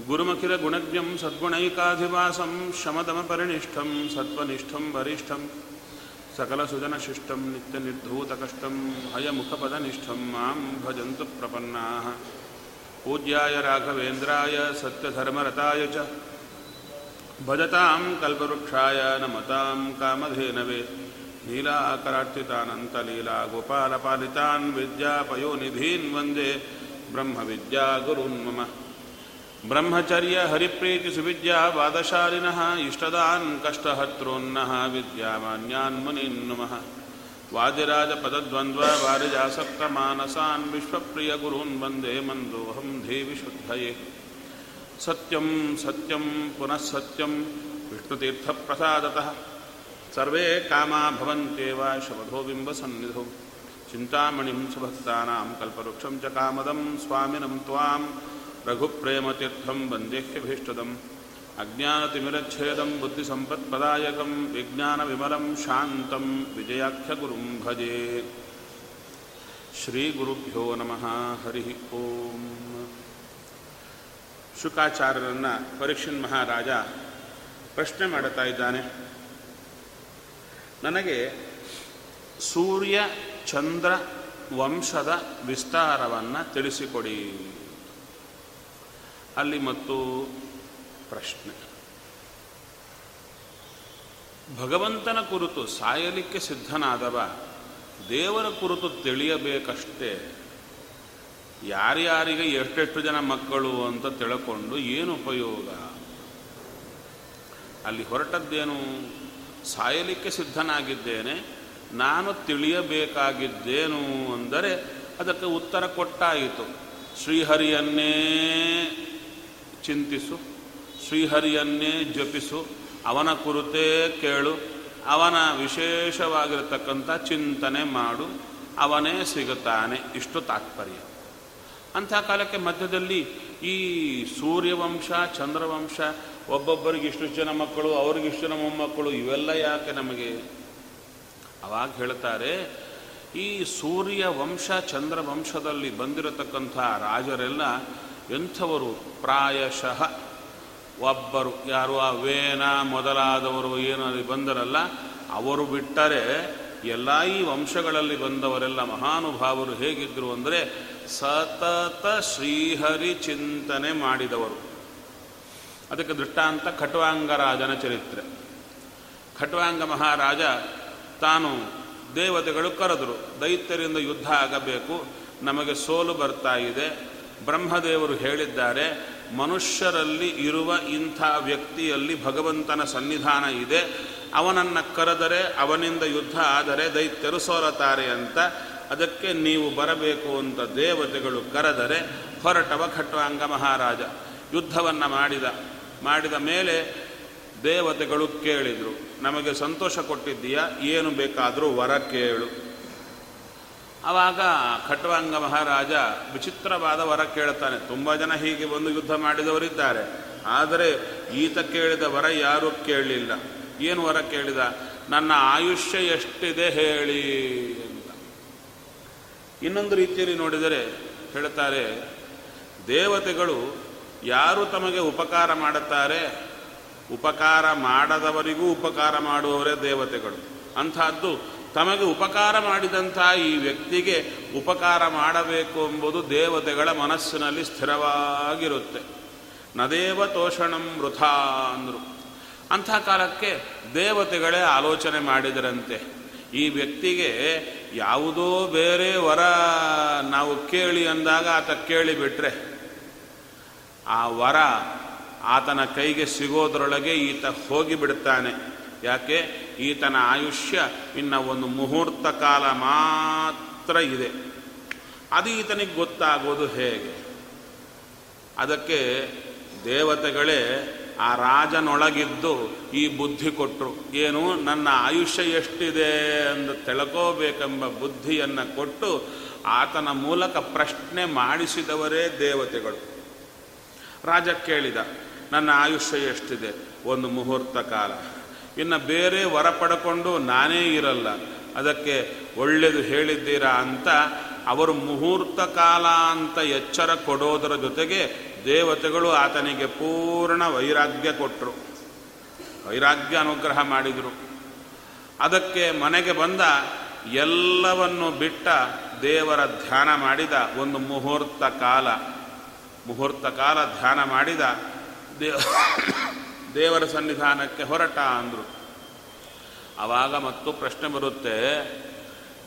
गुरुमखिलगुणज्ञं सद्गुणैकाधिवासं शमदमपरिनिष्ठं सत्त्वनिष्ठं वरिष्ठं सकलसुजनशिष्टं नित्यनिर्धूतकष्टं हयमुखपदनिष्ठं माँ भजन्तु प्रपन्नाः। पूज्याय राघवेन्द्राय सत्यधर्मरताय च। भजतां कल्पवृक्षाय नमतां कामधेनवे। नीलाकरार्चितानन्तलीला गोपालपालितान् विद्यापयोनिधीन् वंदे। ब्रह्मविद्यागुरून् मम। ब्रह्मचर्य हरिप्रीति हरिप्रीतिसुविद्या वादशालिनः इष्टदान् कष्टहर्तॄन्नः विद्यामान्यान् मुनीन् नुमः। वादिराजपदद्वन्द्ववारिजासक्तमानसान् विश्वप्रियगुरून् वंदे मन्दोऽहं देविशुद्धये। सत्यं सत्यं, पुनः सत्यं, विष्णुतीर्थप्रसादतः। सर्वे कामा भवन्त्येव शवधो बिम्बसन्निधौ। चिन्तामणिं सुभक्तानां कल्पवृक्षं च कामदं स्वामिनं त्वां रघुप्रेमतीर्थं वन्देह्यभीष्टदम् अज्ञानतिमिरच्छेदं बुद्धिसम्पत्पदायकं विज्ञानविमलं शान्तं विजयाख्यगुरुं भजे ಶ್ರೀಗುರುಭ್ಯೋ ನಮಃ ಹರಿ ಓಂ ಶುಕಾಚಾರ್ಯರನ್ನು ಪರೀಕ್ಷನ್ ಮಹಾರಾಜ ಪ್ರಶ್ನೆ ಮಾಡುತ್ತಾ ಇದ್ದಾನೆ ನನಗೆ ಸೂರ್ಯ ಚಂದ್ರ ವಂಶದ ವಿಸ್ತಾರವನ್ನು ತಿಳಿಸಿಕೊಡಿ ಅಲ್ಲಿ ಮತ್ತು ಪ್ರಶ್ನೆ. ಭಗವಂತನ ಕುರಿತು ಸಾಯಲಿಕ್ಕೆ ಸಿದ್ಧನಾದವ, ದೇವರ ಕುರಿತು ತಿಳಿಯಬೇಕಷ್ಟೇ. ಯಾರ್ಯಾರಿಗೆ ಎಷ್ಟೆಷ್ಟು ಜನ ಮಕ್ಕಳು ಅಂತ ತಿಳ್ಕೊಂಡು ಏನು ಉಪಯೋಗ? ಅಲ್ಲಿ ಹೊರಟದ್ದೇನು? ಸಾಯಲಿಕ್ಕೆ ಸಿದ್ಧನಾಗಿದ್ದೇನೆ, ನಾನು ತಿಳಿಯಬೇಕಾಗಿದ್ದೇನು ಅಂದರೆ ಅದಕ್ಕೆ ಉತ್ತರ ಕೊಟ್ಟಾಯಿತು. ಶ್ರೀಹರಿಯನ್ನೇ ಚಿಂತಿಸು, ಶ್ರೀಹರಿಯನ್ನೇ ಜಪಿಸು, ಅವನ ಕುರಿತೇ ಕೇಳು, ಅವನ ವಿಶೇಷವಾಗಿರತಕ್ಕಂಥ ಚಿಂತನೆ ಮಾಡು, ಅವನೇ ಸಿಗುತ್ತಾನೆ, ಇಷ್ಟು ತಾತ್ಪರ್ಯ. ಅಂಥ ಕಾಲಕ್ಕೆ ಮಧ್ಯದಲ್ಲಿ ಈ ಸೂರ್ಯವಂಶ, ಚಂದ್ರವಂಶ, ಒಬ್ಬೊಬ್ಬರಿಗೆ ಇಷ್ಟು ಜನ ಮಕ್ಕಳು, ಅವ್ರಿಗೆ ಇಷ್ಟು ಜನ ಮೊಮ್ಮಕ್ಕಳು, ಇವೆಲ್ಲ ಯಾಕೆ ನಮಗೆ? ಅವಾಗ ಹೇಳ್ತಾರೆ, ಈ ಸೂರ್ಯ ವಂಶ ಚಂದ್ರವಂಶದಲ್ಲಿ ಬಂದಿರತಕ್ಕಂಥ ರಾಜರೆಲ್ಲ ಎಂಥವರು ಪ್ರಾಯಶಃ ಒಬ್ಬರು, ಯಾರು ಆ ವೇನ ಮೊದಲಾದವರು ಏನಲ್ಲಿ ಬಂದರಲ್ಲ, ಅವರು ಬಿಟ್ಟರೆ ಎಲ್ಲ ಈ ವಂಶಗಳಲ್ಲಿ ಬಂದವರೆಲ್ಲ ಮಹಾನುಭಾವರು ಹೇಗಿದ್ದರು ಅಂದರೆ ಸತತ ಶ್ರೀಹರಿ ಚಿಂತನೆ ಮಾಡಿದವರು. ಅದಕ್ಕೆ ದೃಷ್ಟಾಂತ ಖಟ್ವಾಂಗರಾಜನ ಚರಿತ್ರೆ. ಖಟ್ವಾಂಗ ಮಹಾರಾಜ ತಾನು ದೇವತೆಗಳು ಕರೆದರು, ದೈತ್ಯರಿಂದ ಯುದ್ಧ ಆಗಬೇಕು, ನಮಗೆ ಸೋಲು ಬರ್ತಾ ಇದೆ ಬ್ರಹ್ಮದೇವರು ಹೇಳಿದ್ದಾರೆ, ಮನುಷ್ಯರಲ್ಲಿ ಇರುವ ಇಂಥ ವ್ಯಕ್ತಿಯಲ್ಲಿ ಭಗವಂತನ ಸನ್ನಿಧಾನ ಇದೆ, ಅವನನ್ನು ಕರೆದರೆ ಅವನಿಂದ ಯುದ್ಧ ಆದರೆ ದೈತ್ಯರು ಸೋಲತಾರೆ ಅಂತ, ಅದಕ್ಕೆ ನೀವು ಬರಬೇಕು ಅಂತ ದೇವತೆಗಳು ಕರೆದರೆ ಹೊರಟವ ಖಟ್ವಾಂಗ ಮಹಾರಾಜ. ಯುದ್ಧವನ್ನು ಮಾಡಿದ ಮಾಡಿದ ಮೇಲೆ ದೇವತೆಗಳು ಕೇಳಿದರು, ನಮಗೆ ಸಂತೋಷ ಕೊಟ್ಟಿದ್ದೀಯಾ, ಏನು ಬೇಕಾದರೂ ವರ ಕೇಳು. ಆವಾಗ ಖಟ್ವಾಂಗ ಮಹಾರಾಜ ವಿಚಿತ್ರವಾದ ವರ ಕೇಳುತ್ತಾನೆ. ತುಂಬ ಜನ ಹೀಗೆ ಬಂದು ಯುದ್ಧ ಮಾಡಿದವರಿದ್ದಾರೆ. ಆದರೆ ಈತ ಕೇಳಿದ ವರ ಯಾರೂ ಕೇಳಲಿಲ್ಲ. ಏನು ವರ ಕೇಳಿದ? ನನ್ನ ಆಯುಷ್ಯ ಎಷ್ಟಿದೆ ಹೇಳಿ ಅಂತ. ಇನ್ನೊಂದು ರೀತಿಯಲ್ಲಿ ನೋಡಿದರೆ ಹೇಳ್ತಾರೆ, ದೇವತೆಗಳು ಯಾರು ತಮಗೆ ಉಪಕಾರ ಮಾಡುತ್ತಾರೆ? ಉಪಕಾರ ಮಾಡದವರಿಗೂ ಉಪಕಾರ ಮಾಡುವವರೇ ದೇವತೆಗಳು. ಅಂಥದ್ದು ತಮಗೆ ಉಪಕಾರ ಮಾಡಿದಂಥ ಈ ವ್ಯಕ್ತಿಗೆ ಉಪಕಾರ ಮಾಡಬೇಕು ಎಂಬುದು ದೇವತೆಗಳ ಮನಸ್ಸಿನಲ್ಲಿ ಸ್ಥಿರವಾಗಿರುತ್ತೆ. ನದೇವ ತೋಷಣಂ ವೃಥಾ ಅಂದರು. ಅಂಥ ಕಾಲಕ್ಕೆ ದೇವತೆಗಳೇ ಆಲೋಚನೆ ಮಾಡಿದರಂತೆ. ಈ ವ್ಯಕ್ತಿಗೆ ಯಾವುದೋ ಬೇರೆ ವರ ನಾವು ಕೇಳಿ ಅಂದಾಗ ಆತ ಕೇಳಿಬಿಟ್ರೆ, ಆ ವರ ಆತನ ಕೈಗೆ ಸಿಗೋದ್ರೊಳಗೆ ಈತ ಹೋಗಿಬಿಡ್ತಾನೆ. ಯಾಕೆ? ಈತನ ಆಯುಷ್ಯ ಇನ್ನ ಒಂದು ಮುಹೂರ್ತ ಕಾಲ ಮಾತ್ರ ಇದೆ. ಅದು ಈತನಿಗೆ ಗೊತ್ತಾಗೋದು ಹೇಗೆ? ಅದಕ್ಕೆ ದೇವತೆಗಳೇ ಆ ರಾಜನೊಳಗಿದ್ದು ಈ ಬುದ್ಧಿ ಕೊಟ್ಟರು ಏನು? ನನ್ನ ಆಯುಷ್ಯ ಎಷ್ಟಿದೆ ಎಂದು ತಿಳ್ಕೋಬೇಕೆಂಬ ಬುದ್ಧಿಯನ್ನು ಕೊಟ್ಟು ಆತನ ಮೂಲಕ ಪ್ರಶ್ನೆ ಮಾಡಿಸಿದವರೇ ದೇವತೆಗಳು. ರಾಜ ಕೇಳಿದ, ನನ್ನ ಆಯುಷ್ಯ ಎಷ್ಟಿದೆ? ಒಂದು ಮುಹೂರ್ತ ಕಾಲ. ಇನ್ನು ಬೇರೆ ವರ ಪಡ್ಕೊಂಡು ನಾನೇ ಇರಲ್ಲ. ಅದಕ್ಕೆ ಒಳ್ಳೆಯದು ಹೇಳಿದ್ದೀರಾ ಅಂತ ಅವರು ಮುಹೂರ್ತ ಕಾಲ ಅಂತ ಎಚ್ಚರ ಕೊಡೋದರ ಜೊತೆಗೆ ದೇವತೆಗಳು ಆತನಿಗೆ ಪೂರ್ಣ ವೈರಾಗ್ಯ ಕೊಟ್ಟರು ವೈರಾಗ್ಯ ಅನುಗ್ರಹ ಮಾಡಿದರು. ಅದಕ್ಕೆ ಮನೆಗೆ ಬಂದ ಎಲ್ಲವನ್ನು ಬಿಟ್ಟ ದೇವರ ಧ್ಯಾನ ಮಾಡಿದ ಒಂದು ಮುಹೂರ್ತ ಕಾಲ. ಮುಹೂರ್ತ ಕಾಲ ಧ್ಯಾನ ಮಾಡಿದ ದೇವ ದೇವರ ಸನ್ನಿಧಾನಕ್ಕೆ ಹೊರಟ ಅಂದರು. ಆವಾಗ ಮತ್ತು ಪ್ರಶ್ನೆ ಬರುತ್ತೆ,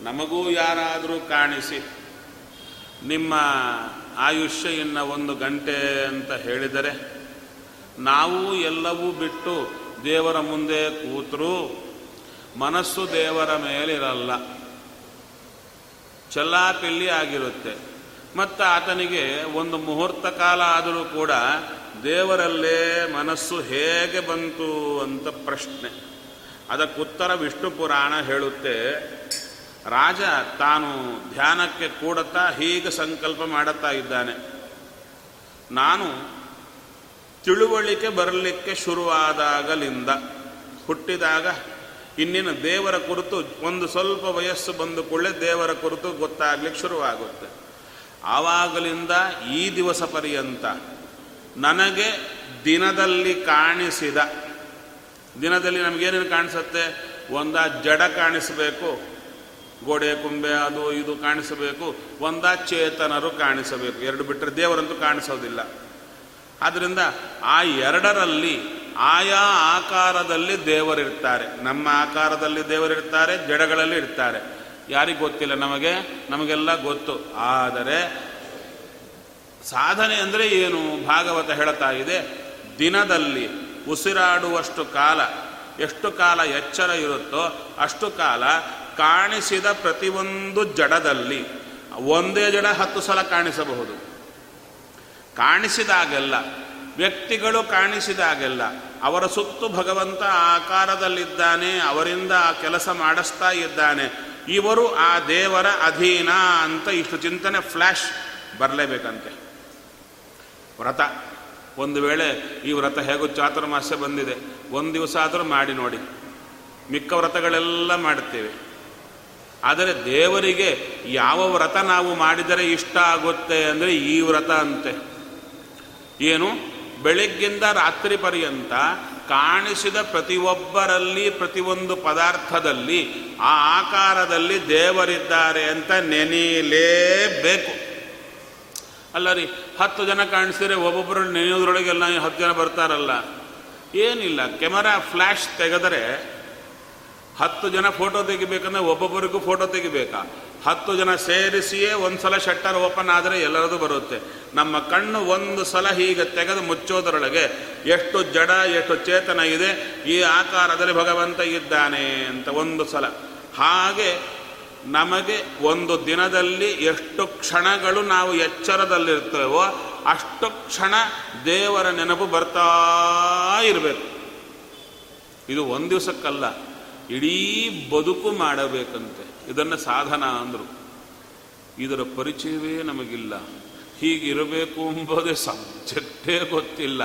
ನಮಗೂ ಯಾರಾದರೂ ಕಾಣಿಸಿ, ನಿಮ್ಮ ಆಯುಷ್ಯ ಇನ್ನು ಒಂದು ಗಂಟೆ ಅಂತ ಹೇಳಿದರೆ, ನಾವು ಎಲ್ಲವೂ ಬಿಟ್ಟು ದೇವರ ಮುಂದೆ ಕೂತರು ಮನಸ್ಸು ದೇವರ ಮೇಲಿರಲ್ಲ. ಚೆಲ್ಲಾಪಿಲ್ಲಿ ಆಗಿರುತ್ತೆ. ಮತ್ತು ಆತನಿಗೆ ಒಂದು ಮುಹೂರ್ತ ಕಾಲ ಆದರೂ ಕೂಡ ದೇವರಲ್ಲೇ ಮನಸ್ಸು ಹೇಗೆ ಬಂತು ಅಂತ ಪ್ರಶ್ನೆ. ಅದಕ್ಕುತ್ತರ ವಿಷ್ಣು ಪುರಾಣ ಹೇಳುತ್ತೆ, ರಾಜ ತಾನು ಧ್ಯಾನಕ್ಕೆ ಕೂಡುತ್ತಾ ಹೀಗೆ ಸಂಕಲ್ಪ ಮಾಡುತ್ತಾ ಇದ್ದಾನೆ. ನಾನು ತಿಳುವಳಿಕೆ ಬರಲಿಕ್ಕೆ ಶುರುವಾದಾಗಲಿಂದ ಹುಟ್ಟಿದಾಗ ಇನ್ನಿನ ದೇವರ ಕುರಿತು ಒಂದು ಸ್ವಲ್ಪ ವಯಸ್ಸು ಬಂದು ಕೂಡಲೇ ದೇವರ ಕುರಿತು ಗೊತ್ತಾಗ್ಲಿಕ್ಕೆ ಶುರುವಾಗುತ್ತೆ. ಆವಾಗಲಿಂದ ಈ ದಿವಸ ಪರ್ಯಂತ ನನಗೆ ದಿನದಲ್ಲಿ ಕಾಣಿಸಿದ, ದಿನದಲ್ಲಿ ನಮಗೇನೇನು ಕಾಣಿಸುತ್ತೆ? ಒಂದ ಜಡ ಕಾಣಿಸಬೇಕು ಗೋಡೆ ಕುಂಬೆ ಅದು ಇದು ಕಾಣಿಸಬೇಕು, ಒಂದ ಚೇತನರು ಕಾಣಿಸಬೇಕು. ಎರಡು ಬಿಟ್ಟರೆ ದೇವರಂತೂ ಕಾಣಿಸೋದಿಲ್ಲ. ಆದ್ದರಿಂದ ಆ ಎರಡರಲ್ಲಿ ಆಯಾ ಆಕಾರದಲ್ಲಿ ದೇವರಿರ್ತಾರೆ. ನಮ್ಮ ಆಕಾರದಲ್ಲಿ ದೇವರಿರ್ತಾರೆ, ಜಡಗಳಲ್ಲಿ ಇರ್ತಾರೆ. ಯಾರಿಗೆ ಗೊತ್ತಿಲ್ಲ ನಮಗೆ? ನಮಗೆಲ್ಲ ಗೊತ್ತು. ಆದರೆ ಸಾಧನೆ ಅಂದರೆ ಏನು? ಭಾಗವತ ಹೇಳ್ತಾ ಇದೆ, ದಿನದಲ್ಲಿ ಉಸಿರಾಡುವಷ್ಟು ಕಾಲ, ಎಷ್ಟು ಕಾಲ ಎಚ್ಚರ ಇರುತ್ತೋ ಅಷ್ಟು ಕಾಲ ಕಾಣಿಸಿದ ಪ್ರತಿಯೊಂದು ಜಡದಲ್ಲಿ ಒಂದೇ ಜಡ ಹತ್ತು ಸಲ ಕಾಣಿಸಬಹುದು. ಕಾಣಿಸಿದಾಗೆಲ್ಲ, ವ್ಯಕ್ತಿಗಳು ಕಾಣಿಸಿದಾಗೆಲ್ಲ, ಅವರ ಸುತ್ತು ಭಗವಂತ ಆಕಾರದಲ್ಲಿದ್ದಾನೆ, ಅವರಿಂದ ಆ ಕೆಲಸ ಮಾಡಿಸ್ತಾ ಇದ್ದಾನೆ, ಇವರು ಆ ದೇವರ ಅಧೀನ ಅಂತ ಇಷ್ಟು ಚಿಂತನೆ ಫ್ಲ್ಯಾಶ್ ಬರಲೇಬೇಕಂತೆ. ವ್ರತ. ಒಂದು ವೇಳೆ ಈ ವ್ರತ ಹೇಗೂ ಚಾತುರ್ಮಾಸ ಬಂದಿದೆ. ಒಂದು ದಿವಸ ಆದರೂ ಮಾಡಿ ನೋಡಿ. ಮಿಕ್ಕ ವ್ರತಗಳೆಲ್ಲ ಮಾಡುತ್ತೇವೆ. ಆದರೆ ದೇವರಿಗೆ ಯಾವ ವ್ರತ ನಾವು ಮಾಡಿದರೆ ಇಷ್ಟ ಆಗುತ್ತೆ ಅಂದರೆ ಈ ವ್ರತ ಅಂತೆ. ಏನು? ಬೆಳಗ್ಗಿಂದ ರಾತ್ರಿ ಪರ್ಯಂತ ಕಾಣಿಸಿದ ಪ್ರತಿಯೊಬ್ಬರಲ್ಲಿ ಪ್ರತಿಯೊಂದು ಪದಾರ್ಥದಲ್ಲಿ ಆ ಆಕಾರದಲ್ಲಿ ದೇವರಿದ್ದಾರೆ ಅಂತ ನೆನೆಯಲೇಬೇಕು ಅಲ್ಲ ರೀ, ಹತ್ತು ಜನ ಕಾಣಿಸಿದ್ರೆ ಒಬ್ಬೊಬ್ಬರು ನೆನೆಯೋದ್ರೊಳಗೆಲ್ಲ ಹತ್ತು ಜನ ಬರ್ತಾರಲ್ಲ. ಏನಿಲ್ಲ ಕ್ಯಾಮರಾ ಫ್ಲ್ಯಾಶ್ ತೆಗೆದರೆ ಹತ್ತು ಜನ ಫೋಟೋ ತೆಗಿಬೇಕಂದ್ರೆ ಒಬ್ಬೊಬ್ಬರಿಗೂ ಫೋಟೋ ತೆಗಿಬೇಕಾ? ಹತ್ತು ಜನ ಸೇರಿಸಿಯೇ ಒಂದು ಸಲ ಶಟ್ಟರ್ ಓಪನ್ ಆದರೆ ಎಲ್ಲರದು ಬರುತ್ತೆ. ನಮ್ಮ ಕಣ್ಣು ಒಂದು ಸಲ ಹೀಗೆ ತೆಗೆದು ಮುಚ್ಚೋದರೊಳಗೆ ಎಷ್ಟು ಜಡ, ಎಷ್ಟು ಚೇತನ ಇದೆ, ಈ ಆಕಾರದಲ್ಲಿ ಭಗವಂತ ಇದ್ದಾನೆ ಅಂತ ಒಂದು ಸಲ. ಹಾಗೆ ನಮಗೆ ಒಂದು ದಿನದಲ್ಲಿ ಎಷ್ಟು ಕ್ಷಣಗಳು ನಾವು ಎಚ್ಚರದಲ್ಲಿರ್ತೇವೋ ಅಷ್ಟು ಕ್ಷಣ ದೇವರ ನೆನಪು ಬರ್ತಾ ಇರಬೇಕು. ಇದು ಒಂದು ದಿವಸಕ್ಕಲ್ಲ, ಇಡೀ ಬದುಕು ಮಾಡಬೇಕಂತೆ. ಇದನ್ನು ಸಾಧನ ಅಂದರು. ಇದರ ಪರಿಚಯವೇ ನಮಗಿಲ್ಲ. ಹೀಗಿರಬೇಕು ಎಂಬುದೇ ಸಬ್ಜೆಕ್ಟೇ ಗೊತ್ತಿಲ್ಲ.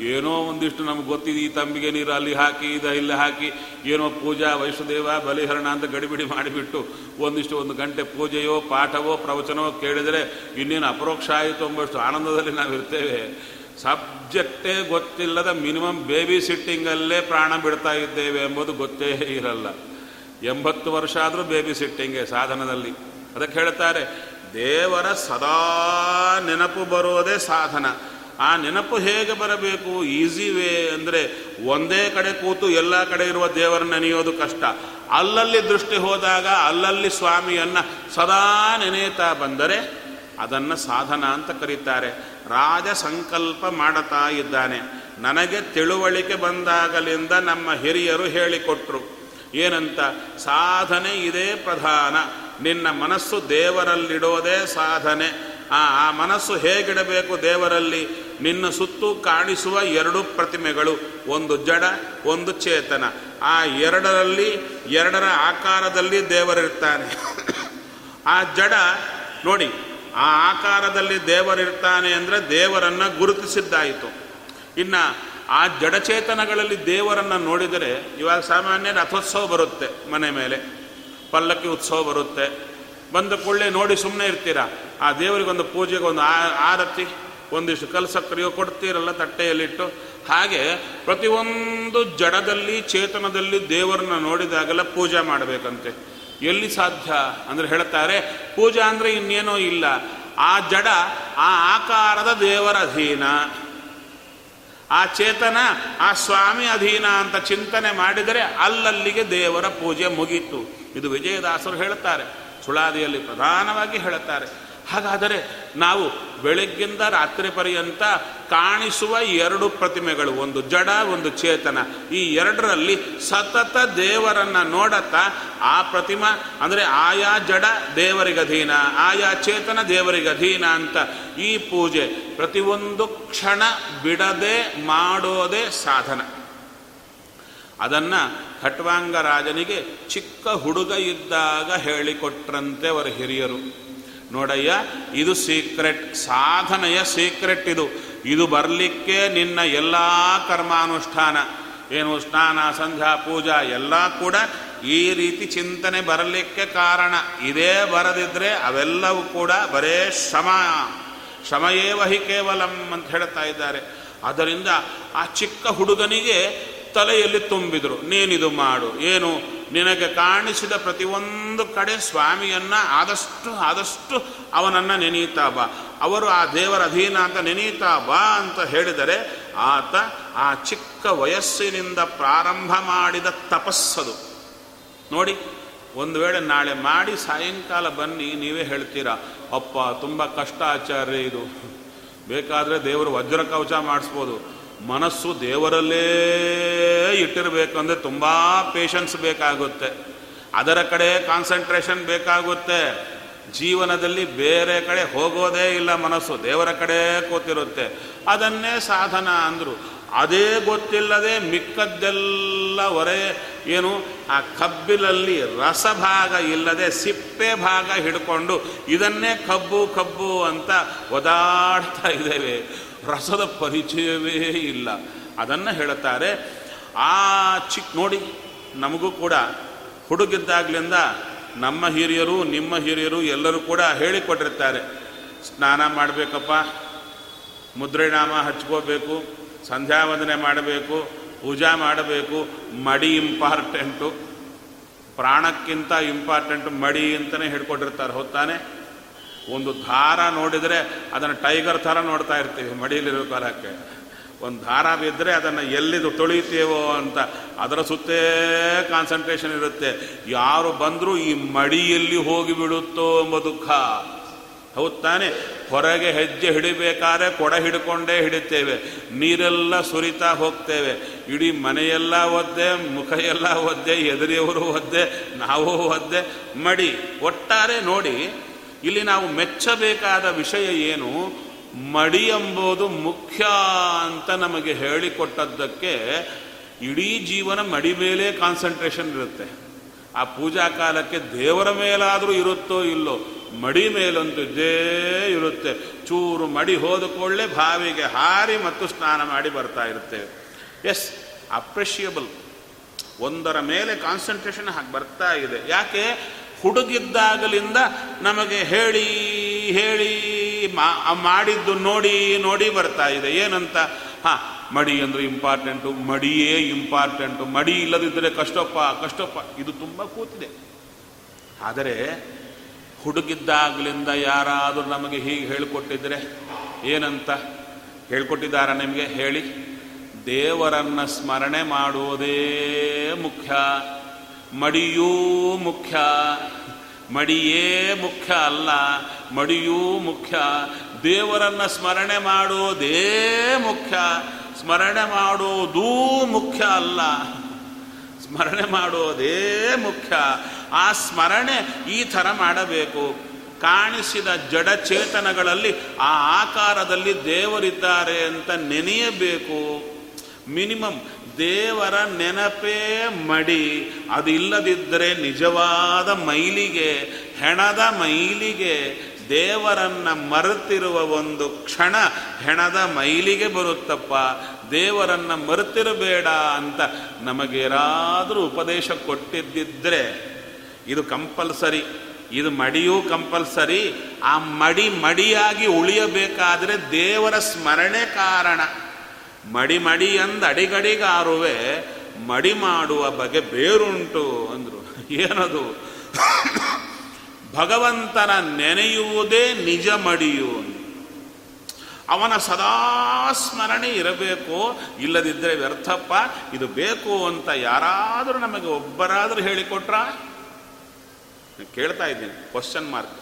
ಏನೋ ಒಂದಿಷ್ಟು ನಮ್ಗೆ ಗೊತ್ತಿದೆ, ಈ ತಂಬಿಗೆ ನೀರು ಅಲ್ಲಿ ಹಾಕಿ, ಇದು ಇಲ್ಲಿ ಹಾಕಿ, ಏನೋ ಪೂಜಾ ವೈಷ್ಣುದೇವ ಬಲಿಹರಣ ಅಂತ ಗಡಿಬಿಡಿ ಮಾಡಿಬಿಟ್ಟು ಒಂದಿಷ್ಟು ಒಂದು ಗಂಟೆ ಪೂಜೆಯೋ, ಪಾಠವೋ, ಪ್ರವಚನವೋ ಕೇಳಿದರೆ ಇನ್ನೇನು ಅಪರೋಕ್ಷ ಆಯಿತು ಎಂಬಷ್ಟು ಆನಂದದಲ್ಲಿ ನಾವು ಇರ್ತೇವೆ. ಸಬ್ಜೆಕ್ಟೇ ಗೊತ್ತಿಲ್ಲದ ಮಿನಿಮಮ್ ಬೇಬಿ ಸಿಟ್ಟಿಂಗಲ್ಲೇ ಪ್ರಾಣ ಬಿಡ್ತಾ ಇದ್ದೇವೆ ಎಂಬುದು ಗೊತ್ತೇ ಇರಲ್ಲ. ಎಂಬತ್ತು ವರ್ಷ ಆದರೂ ಬೇಬಿ ಸಿಟ್ಟಿಂಗೇ ಸಾಧನದಲ್ಲಿ. ಅದಕ್ಕೆ ಹೇಳ್ತಾರೆ ದೇವರ ಸದಾ ನೆನಪು ಬರೋದೇ ಸಾಧನ. ಆ ನೆನಪು ಹೇಗೆ ಬರಬೇಕು? ಈಸಿ ವೇ ಅಂದರೆ ಒಂದೇ ಕಡೆ ಕೂತು ಎಲ್ಲ ಕಡೆ ಇರುವ ದೇವರನ್ನ ನೆನೆಯೋದು ಕಷ್ಟ. ಅಲ್ಲಲ್ಲಿ ದೃಷ್ಟಿ ಹೋದಾಗ ಅಲ್ಲಲ್ಲಿ ಸ್ವಾಮಿಯನ್ನು ಸದಾ ನೆನೆಯುತ್ತಾ ಬಂದರೆ ಅದನ್ನು ಸಾಧನ ಅಂತ ಕರೀತಾರೆ. ರಾಜ ಸಂಕಲ್ಪ ಮಾಡುತ್ತಾ ಇದ್ದಾನೆ. ನನಗೆ ತಿಳುವಳಿಕೆ ಬಂದಾಗಲಿಂದ ನಮ್ಮ ಹಿರಿಯರು ಹೇಳಿಕೊಟ್ರು. ಏನಂತ? ಸಾಧನೆ ಇದೇ ಪ್ರಧಾನ. ನಿನ್ನ ಮನಸ್ಸು ದೇವರಲ್ಲಿಡೋದೇ ಸಾಧನೆ. ಆ ಆ ಮನಸ್ಸು ಹೇಗಿಡಬೇಕು ದೇವರಲ್ಲಿ? ನಿನ್ನ ಸುತ್ತು ಕಾಣಿಸುವ ಎರಡು ಪ್ರತಿಮೆಗಳು, ಒಂದು ಜಡ, ಒಂದು ಚೇತನ. ಆ ಎರಡರಲ್ಲಿ, ಎರಡರ ಆಕಾರದಲ್ಲಿ ದೇವರಿರ್ತಾನೆ. ಆ ಜಡ, ನೋಡಿ, ಆ ಆಕಾರದಲ್ಲಿ ದೇವರಿರ್ತಾನೆ ಅಂದರೆ ದೇವರನ್ನು ಗುರುತಿಸಿದ್ದಾಯಿತು. ಇನ್ನು ಆ ಜಡಚೇತನಗಳಲ್ಲಿ ದೇವರನ್ನು ನೋಡಿದರೆ ಇವಾಗ ಸಾಮಾನ್ಯ ರಥೋತ್ಸವ ಬರುತ್ತೆ ಮನೆ ಮೇಲೆ. ಪಲ್ಲಕ್ಕಿ ಉತ್ಸವ ಬರುತ್ತೆ. ಬಂದ ಕೂಡಲೇ ನೋಡಿ ಸುಮ್ಮನೆ ಇರ್ತೀರಾ? ಆ ದೇವರಿಗೊಂದು ಪೂಜೆಗೆ ಒಂದು ಆರತಿ ಒಂದಿಷ್ಟು ಕಲಸಕ್ರಿಯೋ ಕೊಡ್ತೀರಲ್ಲ ತಟ್ಟೆಯಲ್ಲಿಟ್ಟು. ಹಾಗೆ ಪ್ರತಿಯೊಂದು ಜಡದಲ್ಲಿ, ಚೇತನದಲ್ಲಿ ದೇವರನ್ನ ನೋಡಿದಾಗೆಲ್ಲ ಪೂಜೆ ಮಾಡಬೇಕಂತೆ. ಎಲ್ಲಿ ಸಾಧ್ಯ ಅಂದರೆ ಹೇಳ್ತಾರೆ, ಪೂಜಾ ಅಂದರೆ ಇನ್ನೇನೋ ಇಲ್ಲ. ಆ ಜಡ, ಆ ಆಕಾರದ ದೇವರ ಅಧೀನ. ಆ ಚೇತನ, ಆ ಸ್ವಾಮಿ ಅಧೀನ ಅಂತ ಚಿಂತನೆ ಮಾಡಿದರೆ ಅಲ್ಲಲ್ಲಿಗೆ ದೇವರ ಪೂಜೆ ಮುಗೀತು. ಇದು ವಿಜಯದಾಸರು ಹೇಳುತ್ತಾರೆ ಸುಳಾದಿಯಲ್ಲಿ ಪ್ರಧಾನವಾಗಿ ಹೇಳುತ್ತಾರೆ ಹಾಗಾದರೆ ನಾವು ಬೆಳಗ್ಗಿಂದ ರಾತ್ರಿ ಪರ್ಯಂತ ಕಾಣಿಸುವ ಎರಡು ಪ್ರತಿಮೆಗಳು, ಒಂದು ಜಡ, ಒಂದು ಚೇತನ. ಈ ಎರಡರಲ್ಲಿ ಸತತ ದೇವರನ್ನ ನೋಡತ್ತಾ ಆ ಪ್ರತಿಮಾ, ಅಂದರೆ ಆಯಾ ಜಡ ದೇವರಿಗಧೀನ, ಆಯಾ ಚೇತನ ದೇವರಿಗಧೀನ ಅಂತ ಈ ಪೂಜೆ. ಪ್ರತಿಯೊಂದು ಕ್ಷಣ ಬಿಡದೆ ಮಾಡೋದೇ ಸಾಧನ. ಅದನ್ನು ಖಟ್ವಾಂಗ ರಾಜನಿಗೆ ಚಿಕ್ಕ ಹುಡುಗ ಇದ್ದಾಗ ಹೇಳಿಕೊಟ್ರಂತೆ ಅವರ ಹಿರಿಯರು. ನೋಡಯ್ಯ, ಇದು ಸೀಕ್ರೆಟ್ ಸಾಧನೆಯ ಸೀಕ್ರೆಟ್ ಇದು. ಇದು ಬರಲಿಕ್ಕೆ ನಿನ್ನ ಎಲ್ಲ ಕರ್ಮಾನುಷ್ಠಾನ. ಏನು ಸ್ನಾನ, ಸಂಧ್ಯಾ, ಪೂಜಾ, ಎಲ್ಲ ಕೂಡ ಈ ರೀತಿ ಚಿಂತನೆ ಬರಲಿಕ್ಕೆ ಕಾರಣ. ಇದೇ ಬರದಿದ್ದರೆ ಅವೆಲ್ಲವೂ ಕೂಡ ಬರೇ ಶ್ರಮ. ಶ್ರಮಯೇವ ಹಿ ಕೇವಲಂ ಅಂತ ಹೇಳ್ತಾ ಇದ್ದಾರೆ. ಅದರಿಂದ ಆ ಚಿಕ್ಕ ಹುಡುಗನಿಗೆ ತಲೆಯಲ್ಲಿ ತುಂಬಿದ್ರು. ನೀನಿದು ಮಾಡು. ಏನು? ನಿನಗೆ ಕಾಣಿಸಿದ ಪ್ರತಿಯೊಂದು ಕಡೆ ಸ್ವಾಮಿಯನ್ನು ಆದಷ್ಟು ಆದಷ್ಟು ಅವನನ್ನು ನೆನೆಯುತ್ತಾ ಬಾ. ಅವರು ಆ ದೇವರ ಅಧೀನ ಅಂತ ನೆನೆಯುತ್ತಾ ಬಾ ಅಂತ ಹೇಳಿದರೆ ಆತ ಆ ಚಿಕ್ಕ ವಯಸ್ಸಿನಿಂದ ಪ್ರಾರಂಭ ಮಾಡಿದ ತಪಸ್ಸದು. ನೋಡಿ, ಒಂದು ವೇಳೆ ನಾಳೆ ಮಾಡಿ ಸಾಯಂಕಾಲ ಬನ್ನಿ, ನೀವೇ ಹೇಳ್ತೀರಾ, ಅಪ್ಪ, ತುಂಬ ಕಷ್ಟ ಆಚಾರ್ಯ ಇದು. ಬೇಕಾದರೆ ದೇವರು ವಜ್ರ ಕವಚ ಮಾಡಿಸ್ಬೋದು. ಮನಸ್ಸು ದೇವರಲ್ಲೇ ಇಟ್ಟಿರಬೇಕಂದ್ರೆ ತುಂಬ ಪೇಷನ್ಸ್ ಬೇಕಾಗುತ್ತೆ. ಅದರ ಕಡೆ ಕಾನ್ಸಂಟ್ರೇಷನ್ ಬೇಕಾಗುತ್ತೆ. ಜೀವನದಲ್ಲಿ ಬೇರೆ ಕಡೆ ಹೋಗೋದೇ ಇಲ್ಲ ಮನಸ್ಸು, ದೇವರ ಕಡೆ ಕೂತಿರುತ್ತೆ. ಅದನ್ನೇ ಸಾಧನ ಅಂದರು. ಅದೇ ಗೊತ್ತಿಲ್ಲದೆ ಮಿಕ್ಕದ್ದೆಲ್ಲ ಹೊರೆ, ಏನು, ಆ ಕಬ್ಬಿಲಲ್ಲಿ ರಸಭಾಗ ಇಲ್ಲದೆ ಸಿಪ್ಪೆ ಭಾಗ ಹಿಡ್ಕೊಂಡು ಇದನ್ನೇ ಕಬ್ಬು ಕಬ್ಬು ಅಂತ ಒದಾಡ್ತಾ ಇದ್ದೇವೆ. ರಸದ ಪರಿಚಯವೇ ಇಲ್ಲ. ಅದನ್ನು ಹೇಳುತ್ತಾರೆ, ಆ ಚಿಕ್ಕ ನೋಡಿ, ನಮಗೂ ಕೂಡ ಹುಡುಗಿದ್ದಾಗ್ಲಿಂದ ನಮ್ಮ ಹಿರಿಯರು, ನಿಮ್ಮ ಹಿರಿಯರು ಎಲ್ಲರೂ ಕೂಡ ಹೇಳಿಕೊಟ್ಟಿರ್ತಾರೆ. ಸ್ನಾನ ಮಾಡಬೇಕಪ್ಪ ಮುದ್ರೆನಾಮ ಹಚ್ಕೋಬೇಕು ಸಂಧ್ಯಾ ವಂದನೆ ಮಾಡಬೇಕು, ಪೂಜಾ ಮಾಡಬೇಕು, ಮಡಿ ಇಂಪಾರ್ಟೆಂಟು. ಪ್ರಾಣಕ್ಕಿಂತ ಇಂಪಾರ್ಟೆಂಟ್ ಮಡಿ ಅಂತಲೇ ಹೇಳ್ಕೊಟ್ಟಿರ್ತಾರೆ ಹೊತ್ತಾನೆ ಒಂದು ದಾರ ನೋಡಿದರೆ ಅದನ್ನು ಟೈಗರ್ ಥರ ನೋಡ್ತಾ ಇರ್ತೀವಿ ಮಡಿಯಲ್ಲಿರೋ ಕಾಲಕ್ಕೆ. ಒಂದು ದಾರ ಬಿದ್ದರೆ ಅದನ್ನು ಎಲ್ಲಿದು ತೊಳಿತೀವೋ ಅಂತ ಅದರ ಸುತ್ತೇ ಕಾನ್ಸಂಟ್ರೇಷನ್ ಇರುತ್ತೆ. ಯಾರು ಬಂದರೂ ಈ ಮಡಿಯಲ್ಲಿ ಹೋಗಿಬಿಡುತ್ತೋ ಎಂಬ ದುಃಖ. ಹೌದು ತಾನೆ? ಹೊರಗೆ ಹೆಜ್ಜೆ ಹಿಡಿಬೇಕಾದ್ರೆ ಕೊಡ ಹಿಡ್ಕೊಂಡೇ ಹಿಡಿತೇವೆ. ನೀರೆಲ್ಲ ಸುರಿತಾ ಹೋಗ್ತೇವೆ. ಇಡೀ ಮನೆಯೆಲ್ಲ ಒದ್ದೆ ಮುಖ ಎಲ್ಲ ಒದ್ದೆ, ಎದುರಿಯವರು ಒದ್ದೆ, ನಾವು ಒದ್ದೆ. ಮಡಿ, ಒಟ್ಟಾರೆ ನೋಡಿ ಇಲ್ಲಿ ನಾವು ಮೆಚ್ಚಬೇಕಾದ ವಿಷಯ ಏನು? ಮಡಿ ಎಂಬುದು ಮುಖ್ಯ ಅಂತ ನಮಗೆ ಹೇಳಿಕೊಟ್ಟದ್ದಕ್ಕೆ ಇಡೀ ಜೀವನ ಮಡಿ ಮೇಲೆ ಕಾನ್ಸಂಟ್ರೇಷನ್ ಇರುತ್ತೆ. ಆ ಪೂಜಾ ಕಾಲಕ್ಕೆ ದೇವರ ಮೇಲಾದರೂ ಇರುತ್ತೋ ಇಲ್ಲೋ, ಮಡಿ ಮೇಲಂತೂ ಇದ್ದೇ ಇರುತ್ತೆ. ಚೂರು ಮಡಿ ಹೋದ ಕೂಡಲೇ ಬಾವಿಗೆ ಹಾರಿ ಮತ್ತು ಸ್ನಾನ ಮಾಡಿ ಬರ್ತಾ ಇರ್ತೇವೆ ಎಸ್ ಅಪ್ರಿಷಿಯಬಲ್ ಒಂದರ ಮೇಲೆ ಕಾನ್ಸಂಟ್ರೇಷನ್ ಹಾಗೆ ಬರ್ತಾ ಇದೆ. ಯಾಕೆ? ಹುಡುಗಿದ್ದಾಗಲಿಂದ ನಮಗೆ ಹೇಳಿ ಹೇಳಿ ಮಾಡಿದ್ದು ನೋಡಿ ನೋಡಿ ಬರ್ತಾ ಇದೆ. ಏನಂತ? ಹಾ, ಮಡಿ ಅಂದರೆ ಇಂಪಾರ್ಟೆಂಟು ಮಡಿಯೇ ಇಂಪಾರ್ಟೆಂಟು ಮಡಿ ಇಲ್ಲದಿದ್ದರೆ ಕಷ್ಟಪ್ಪ ಕಷ್ಟಪ್ಪ. ಇದು ತುಂಬ ಕೂತಿದೆ. ಆದರೆ ಹುಡುಗಿದ್ದಾಗಲಿಂದ ಯಾರಾದರೂ ನಮಗೆ ಹೀಗೆ ಹೇಳಿಕೊಟ್ಟಿದ್ರೆ ಏನಂತ? ಹೇಳ್ಕೊಟ್ಟಿದ್ದಾರ ನಿಮಗೆ? ಹೇಳಿ. ದೇವರನ್ನ ಸ್ಮರಣೆ ಮಾಡುವುದೇ ಮುಖ್ಯ. ಮಡಿಯೂ ಮುಖ್ಯ. ಮಡಿಯೇ ಮುಖ್ಯ ಅಲ್ಲ, ಮಡಿಯೂ ಮುಖ್ಯ. ದೇವರನ್ನು ಸ್ಮರಣೆ ಮಾಡೋದೇ ಮುಖ್ಯ. ಸ್ಮರಣೆ ಮಾಡೋದೂ ಮುಖ್ಯ ಅಲ್ಲ, ಸ್ಮರಣೆ ಮಾಡೋದೇ ಮುಖ್ಯ. ಆ ಸ್ಮರಣೆ ಈ ಥರ ಮಾಡಬೇಕು. ಕಾಣಿಸಿದ ಜಡಚೇತನಗಳಲ್ಲಿ ಆ ಆಕಾರದಲ್ಲಿ ದೇವರಿದ್ದಾರೆ ಅಂತ ನೆನೆಯಬೇಕು. ಮಿನಿಮಮ್ ದೇವರ ನೆನಪೇ ಮಡಿ. ಅದಿಲ್ಲದಿದ್ದರೆ ನಿಜವಾದ ಮೈಲಿಗೆ, ಹೆಣದ ಮೈಲಿಗೆ ದೇವರನ್ನ ಮರೆತಿರುವ ಒಂದು ಕ್ಷಣ ಹೆಣದ ಮೈಲಿಗೆ ಬರುತ್ತಪ್ಪ. ದೇವರನ್ನ ಮರೆತಿರಬೇಡ ಅಂತ ನಮಗೇನಾದರೂ ಉಪದೇಶ ಕೊಟ್ಟಿದ್ದಿದ್ರೆ ಇದು ಕಂಪಲ್ಸರಿ. ಇದು ಮಡಿಯೂ ಕಂಪಲ್ಸರಿ. ಆ ಮಡಿ ಮಡಿಯಾಗಿ ಉಳಿಯಬೇಕಾದರೆ ದೇವರ ಸ್ಮರಣೆ ಕಾರಣ. ಮಡಿ ಮಡಿ ಅಂದ ಅಡಿಗಡಿಗಾರುವೆ ಮಡಿ ಮಾಡುವ ಬಗೆ ಬೇರುಂಟು ಅಂದರು. ಏನದು? ಭಗವಂತನ ನೆನೆಯುವುದೇ ನಿಜ ಮಡಿಯು ಅವನ ಸದಾ ಸ್ಮರಣೆ ಇರಬೇಕು. ಇಲ್ಲದಿದ್ದರೆ ವ್ಯರ್ಥಪ್ಪ, ಇದು ಬೇಕು ಅಂತ ಯಾರಾದರೂ ನಮಗೆ ಒಬ್ಬರಾದರೂ ಹೇಳಿಕೊಟ್ರ? ಕೇಳ್ತಾ ಇದ್ದೀನಿ ಕ್ವಶನ್ ಮಾರ್ಕ್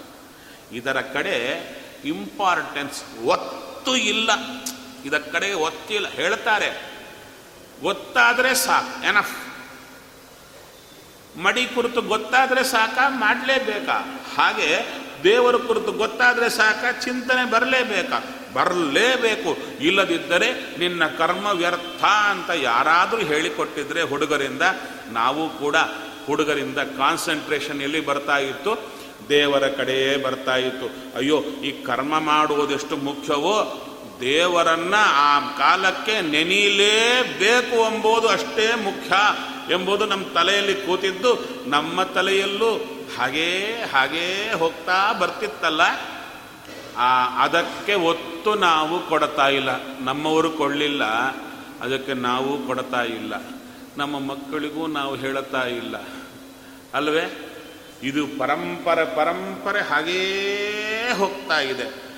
ಇದರ ಕಡೆ ಇಂಪಾರ್ಟೆನ್ಸ್ ಒತ್ತು ಇಲ್ಲ. ಇದರ ಕಡೆಗೆ ಒತ್ತಿಲ್ಲ. ಹೇಳ್ತಾರೆ, ಗೊತ್ತಾದರೆ ಸಾಕು. ಎನಫ್ ಮಡಿ ಕುರಿತು ಗೊತ್ತಾದರೆ ಸಾಕ, ಮಾಡಲೇಬೇಕಾ? ಹಾಗೆ ದೇವರ ಕುರಿತು ಗೊತ್ತಾದರೆ ಸಾಕ, ಚಿಂತನೆ ಬರಲೇಬೇಕಾ? ಬರಲೇಬೇಕು. ಇಲ್ಲದಿದ್ದರೆ ನಿನ್ನ ಕರ್ಮ ವ್ಯರ್ಥ ಅಂತ ಯಾರಾದರೂ ಹೇಳಿಕೊಟ್ಟಿದ್ರೆ ಹುಡುಗರಿಂದ, ನಾವು ಕೂಡ ಹುಡುಗರಿಂದ ಕಾನ್ಸಂಟ್ರೇಷನ್ ಎಲ್ಲಿ ಬರ್ತಾ ಇತ್ತು? ದೇವರ ಕಡೆಯೇ ಬರ್ತಾ ಇತ್ತು. ಅಯ್ಯೋ, ಈ ಕರ್ಮ ಮಾಡುವುದೆಷ್ಟು ಮುಖ್ಯವೋ? ದೇವರನ್ನ ಆ ಕಾಲಕ್ಕೆ ನೆನೀಲೇಬೇಕು ಎಂಬುದು ಅಷ್ಟೇ ಮುಖ್ಯ ಎಂಬುದು ನಮ್ಮ ತಲೆಯಲ್ಲಿ ಕೂತಿದ್ದು. ನಮ್ಮ ತಲೆಯಲ್ಲೂ ಹಾಗೇ ಹಾಗೇ ಹೋಗ್ತಾ ಬರ್ತಿತ್ತಲ್ಲ. ಆ, ಅದಕ್ಕೆ ಒತ್ತು ನಾವು ಕೊಡ್ತಾ ಇಲ್ಲ. ನಮ್ಮವರು ಕೊಡಲಿಲ್ಲ ಅದಕ್ಕೆ ನಾವು ಕೊಡ್ತಾ ಇಲ್ಲ. ನಮ್ಮ ಮಕ್ಕಳಿಗೂ ನಾವು ಹೇಳುತ್ತಾ ಇಲ್ಲ. ಅಲ್ವೇ? ಇದು ಪರಂಪರೆ ಪರಂಪರೆ ಹಾಗೇ ಹೋಗ್ತಾ ಇದೆ.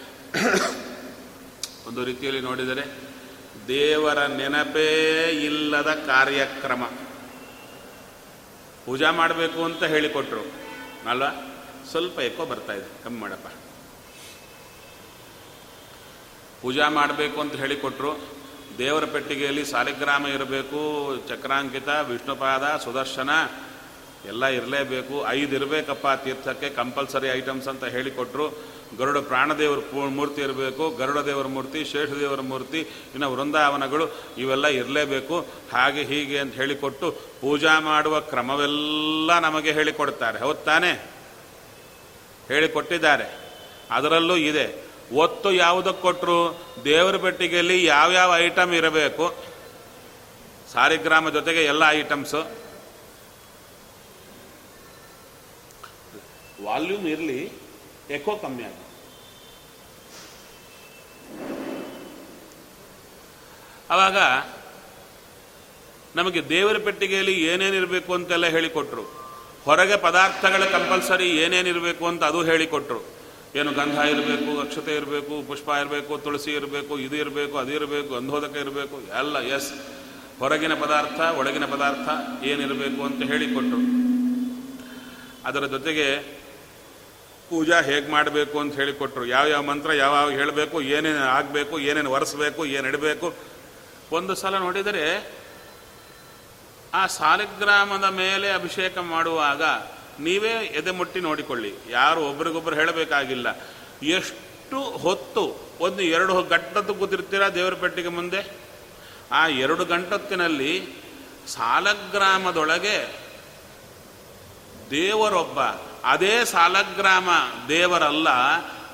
ಒಂದು ರೀತಿಯಲ್ಲಿ ನೋಡಿದರೆ ದೇವರ ನೆನಪೇ ಇಲ್ಲದ ಕಾರ್ಯಕ್ರಮ. ಪೂಜಾ ಮಾಡಬೇಕು ಅಂತ ಹೇಳಿಕೊಟ್ರು. ಅಲ್ವಾ? ಸ್ವಲ್ಪ ಎಕೋ ಬರ್ತಾ ಇದೆ. ಕಮ್ಮಿ ಮಾಡಪ್ಪ. ಪೂಜಾ ಮಾಡಬೇಕು ಅಂತ ಹೇಳಿಕೊಟ್ರು. ದೇವರ ಪೆಟ್ಟಿಗೆಯಲ್ಲಿ ಸಾಲಿಗ್ರಾಮ ಇರಬೇಕು, ಚಕ್ರಾಂಕಿತ, ವಿಷ್ಣುಪಾದ, ಸುದರ್ಶನ ಎಲ್ಲ ಇರಲೇಬೇಕು. ಐದು ಇರಬೇಕಪ್ಪ ತೀರ್ಥಕ್ಕೆ ಕಂಪಲ್ಸರಿ ಐಟಮ್ಸ್ ಅಂತ ಹೇಳಿಕೊಟ್ರು. ಗರುಡ ಪ್ರಾಣದೇವರ ಮೂರ್ತಿ ಇರಬೇಕು, ಗರುಡ ದೇವರ ಮೂರ್ತಿ ಶೇಷದೇವರ ಮೂರ್ತಿ, ಇನ್ನು ವೃಂದಾವನಗಳು ಇವೆಲ್ಲ ಇರಲೇಬೇಕು. ಹಾಗೆ ಹೀಗೆ ಅಂತ ಹೇಳಿಕೊಟ್ಟು ಪೂಜಾ ಮಾಡುವ ಕ್ರಮವೆಲ್ಲ ನಮಗೆ ಹೇಳಿಕೊಡ್ತಾರೆ. ಹೌದ್ ತಾನೇ? ಹೇಳಿಕೊಟ್ಟಿದ್ದಾರೆ. ಅದರಲ್ಲೂ ಇದೆ. ಒತ್ತು ಯಾವುದಕ್ಕೆ ಕೊಟ್ಟರು ದೇವರ ಪೆಟ್ಟಿಗೆಯಲ್ಲಿ ಯಾವ್ಯಾವ ಐಟಮ್ ಇರಬೇಕು? ಸಾರಿಗ್ರಾಮ ಜೊತೆಗೆ ಎಲ್ಲ ಐಟಮ್ಸು. ವಾಲ್ಯೂಮ್ ಇರಲಿ, ಎಕೋ ಕಮ್ಮಿ ಆಗಿ ಅವಾಗ ನಮಗೆ ದೇವರ ಪೆಟ್ಟಿಗೆಯಲ್ಲಿ ಏನೇನಿರಬೇಕು ಅಂತೆಲ್ಲ ಹೇಳಿಕೊಟ್ರು. ಹೊರಗೆ ಪದಾರ್ಥಗಳ ಕಂಪಲ್ಸರಿ ಏನೇನಿರಬೇಕು ಅಂತ ಅದು ಹೇಳಿಕೊಟ್ರು. ಏನು ಗಂಧ ಇರಬೇಕು, ಅಕ್ಷತೆ ಇರಬೇಕು, ಪುಷ್ಪ ಇರಬೇಕು, ತುಳಸಿ ಇರಬೇಕು, ಇದು ಇರಬೇಕು, ಅದು ಇರಬೇಕು ಗಂಧೋದಕ ಇರಬೇಕು, ಎಲ್ಲ ಎಸ್ ಹೊರಗಿನ ಪದಾರ್ಥ, ಒಳಗಿನ ಪದಾರ್ಥ ಏನಿರಬೇಕು ಅಂತ ಹೇಳಿಕೊಟ್ರು. ಅದರ ಜೊತೆಗೆ ಪೂಜಾ ಹೇಗೆ ಮಾಡಬೇಕು ಅಂತ ಹೇಳಿಕೊಟ್ರು ಯಾವ್ಯಾವ ಮಂತ್ರ ಯಾವ್ಯಾವ ಹೇಳಬೇಕು, ಏನೇನು ಆಗಬೇಕು, ಏನೇನು ಒರೆಸ್ಬೇಕು, ಏನು ಇಡಬೇಕು. ಒಂದು ಸಲ ನೋಡಿದರೆ ಆ ಸಾಲಗ್ರಾಮದ ಮೇಲೆ ಅಭಿಷೇಕ ಮಾಡುವಾಗ ನೀವೇ ಎದೆ ಮುಟ್ಟಿ ನೋಡಿಕೊಳ್ಳಿ. ಯಾರು ಒಬ್ರಿಗೊಬ್ರು ಹೇಳಬೇಕಾಗಿಲ್ಲ. ಎಷ್ಟು ಹೊತ್ತು ಒಂದು ಎರಡು ಗಂಟತ್ತು ಕೂತಿರ್ತೀರಾ ದೇವರ ಪೆಟ್ಟಿಗೆ ಮುಂದೆ? ಆ ಎರಡು ಗಂಟತ್ತಿನಲ್ಲಿ ಸಾಲಗ್ರಾಮದೊಳಗೆ ದೇವರೊಬ್ಬ ಅದೇ ಸಾಲಗ್ರಾಮ ದೇವರಲ್ಲ,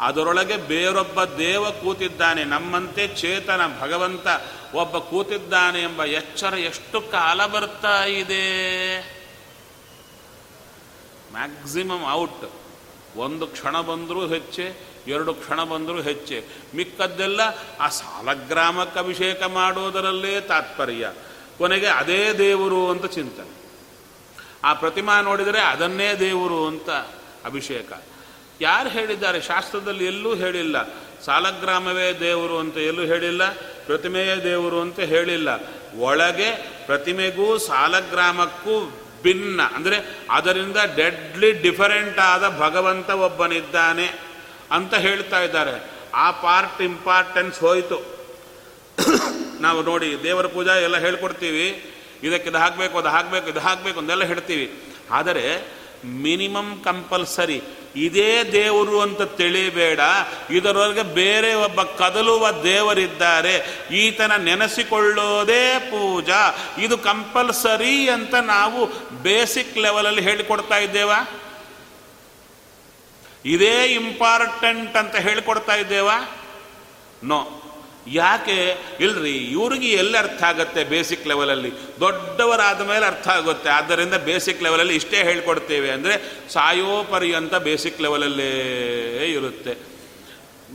ಅದರೊಳಗೆ ಬೇರೊಬ್ಬ ದೇವ ಕೂತಿದ್ದಾನೆ. ನಮ್ಮಂತೆ ಚೇತನ, ಭಗವಂತ ಒಬ್ಬ ಕೂತಿದ್ದಾನೆ ಎಂಬ ಎಚ್ಚರ ಎಷ್ಟು ಕಾಲ ಬರ್ತಾ ಇದೆ? ಮ್ಯಾಕ್ಸಿಮಮ್ ಔಟ್ ಒಂದು ಕ್ಷಣ ಬಂದರೂ ಹೆಚ್ಚೆ, ಎರಡು ಕ್ಷಣ ಬಂದರೂ ಹೆಚ್ಚೆ. ಮಿಕ್ಕದ್ದೆಲ್ಲ ಆ ಸಾಲಗ್ರಾಮಕ್ಕೆ ಅಭಿಷೇಕ ಮಾಡೋದರಲ್ಲೇ ತಾತ್ಪರ್ಯ. ಕೊನೆಗೆ ಅದೇ ದೇವರು ಅಂತ ಚಿಂತನೆ. ಆ ಪ್ರತಿಮಾ ನೋಡಿದರೆ ಅದನ್ನೇ ದೇವರು ಅಂತ ಅಭಿಷೇಕ. ಯಾರು ಹೇಳಿದ್ದಾರೆ? ಶಾಸ್ತ್ರದಲ್ಲಿ ಎಲ್ಲೂ ಹೇಳಿಲ್ಲ. ಸಾಲಗ್ರಾಮವೇ ದೇವರು ಅಂತ ಎಲ್ಲೂ ಹೇಳಿಲ್ಲ, ಪ್ರತಿಮೆಯೇ ದೇವರು ಅಂತ ಹೇಳಿಲ್ಲ. ಒಳಗೆ ಪ್ರತಿಮೆಗೂ ಸಾಲಗ್ರಾಮಕ್ಕೂ ಭಿನ್ನ. ಅಂದರೆ ಅದರಿಂದ ಡೆಡ್ಲಿ ಡಿಫರೆಂಟ್ ಆದ ಭಗವಂತ ಒಬ್ಬನಿದ್ದಾನೆ ಅಂತ ಹೇಳ್ತಾ ಇದ್ದಾರೆ. ಆ ಪಾರ್ಟ್ ಇಂಪಾರ್ಟೆನ್ಸ್ ಹೋಯಿತು. ನಾವು ನೋಡಿ ದೇವರ ಪೂಜಾ ಎಲ್ಲ ಹೇಳ್ಕೊಡ್ತೀವಿ. ಇದಕ್ಕೆ ಇದು ಹಾಕಬೇಕು, ಅದು ಹಾಕಬೇಕು, ಇದು ಹಾಕಬೇಕು ಅಂದೆಲ್ಲ ಹೇಳ್ತೀವಿ. ಆದರೆ ಮಿನಿಮಮ್ ಕಂಪಲ್ಸರಿ ಇದೇ ದೇವರು ಅಂತ ತಿಳಿಬೇಡ. ಇದರೊಳಗೆ ಬೇರೆ ಒಬ್ಬ ಕದಲುವ ದೇವರಿದ್ದಾರೆ. ಈತನ ನೆನೆಸಿಕೊಳ್ಳೋದೇ ಪೂಜಾ. ಇದು ಕಂಪಲ್ಸರಿ ಅಂತ ನಾವು ಬೇಸಿಕ್ ಲೆವೆಲಲ್ಲಿ ಹೇಳಿಕೊಡ್ತಾ ಇದ್ದೇವಾ? ಇದೇ ಇಂಪಾರ್ಟೆಂಟ್ ಅಂತ ಹೇಳಿಕೊಡ್ತಾ ಇದ್ದೇವಾ? ನೋ ಯಾಕೆ? ಇಲ್ರಿ, ಇವ್ರಿಗೆ ಎಲ್ಲಿ ಅರ್ಥ ಆಗುತ್ತೆ ಬೇಸಿಕ್ ಲೆವೆಲಲ್ಲಿ ದೊಡ್ಡವರಾದ ಮೇಲೆ ಅರ್ಥ ಆಗುತ್ತೆ. ಆದ್ದರಿಂದ ಬೇಸಿಕ್ ಲೆವೆಲಲ್ಲಿ ಇಷ್ಟೇ ಹೇಳ್ಕೊಡ್ತೇವೆ ಅಂದರೆ ಸಾಯೋ ಪರ್ಯಂತ ಬೇಸಿಕ್ ಲೆವೆಲಲ್ಲೇ ಇರುತ್ತೆ.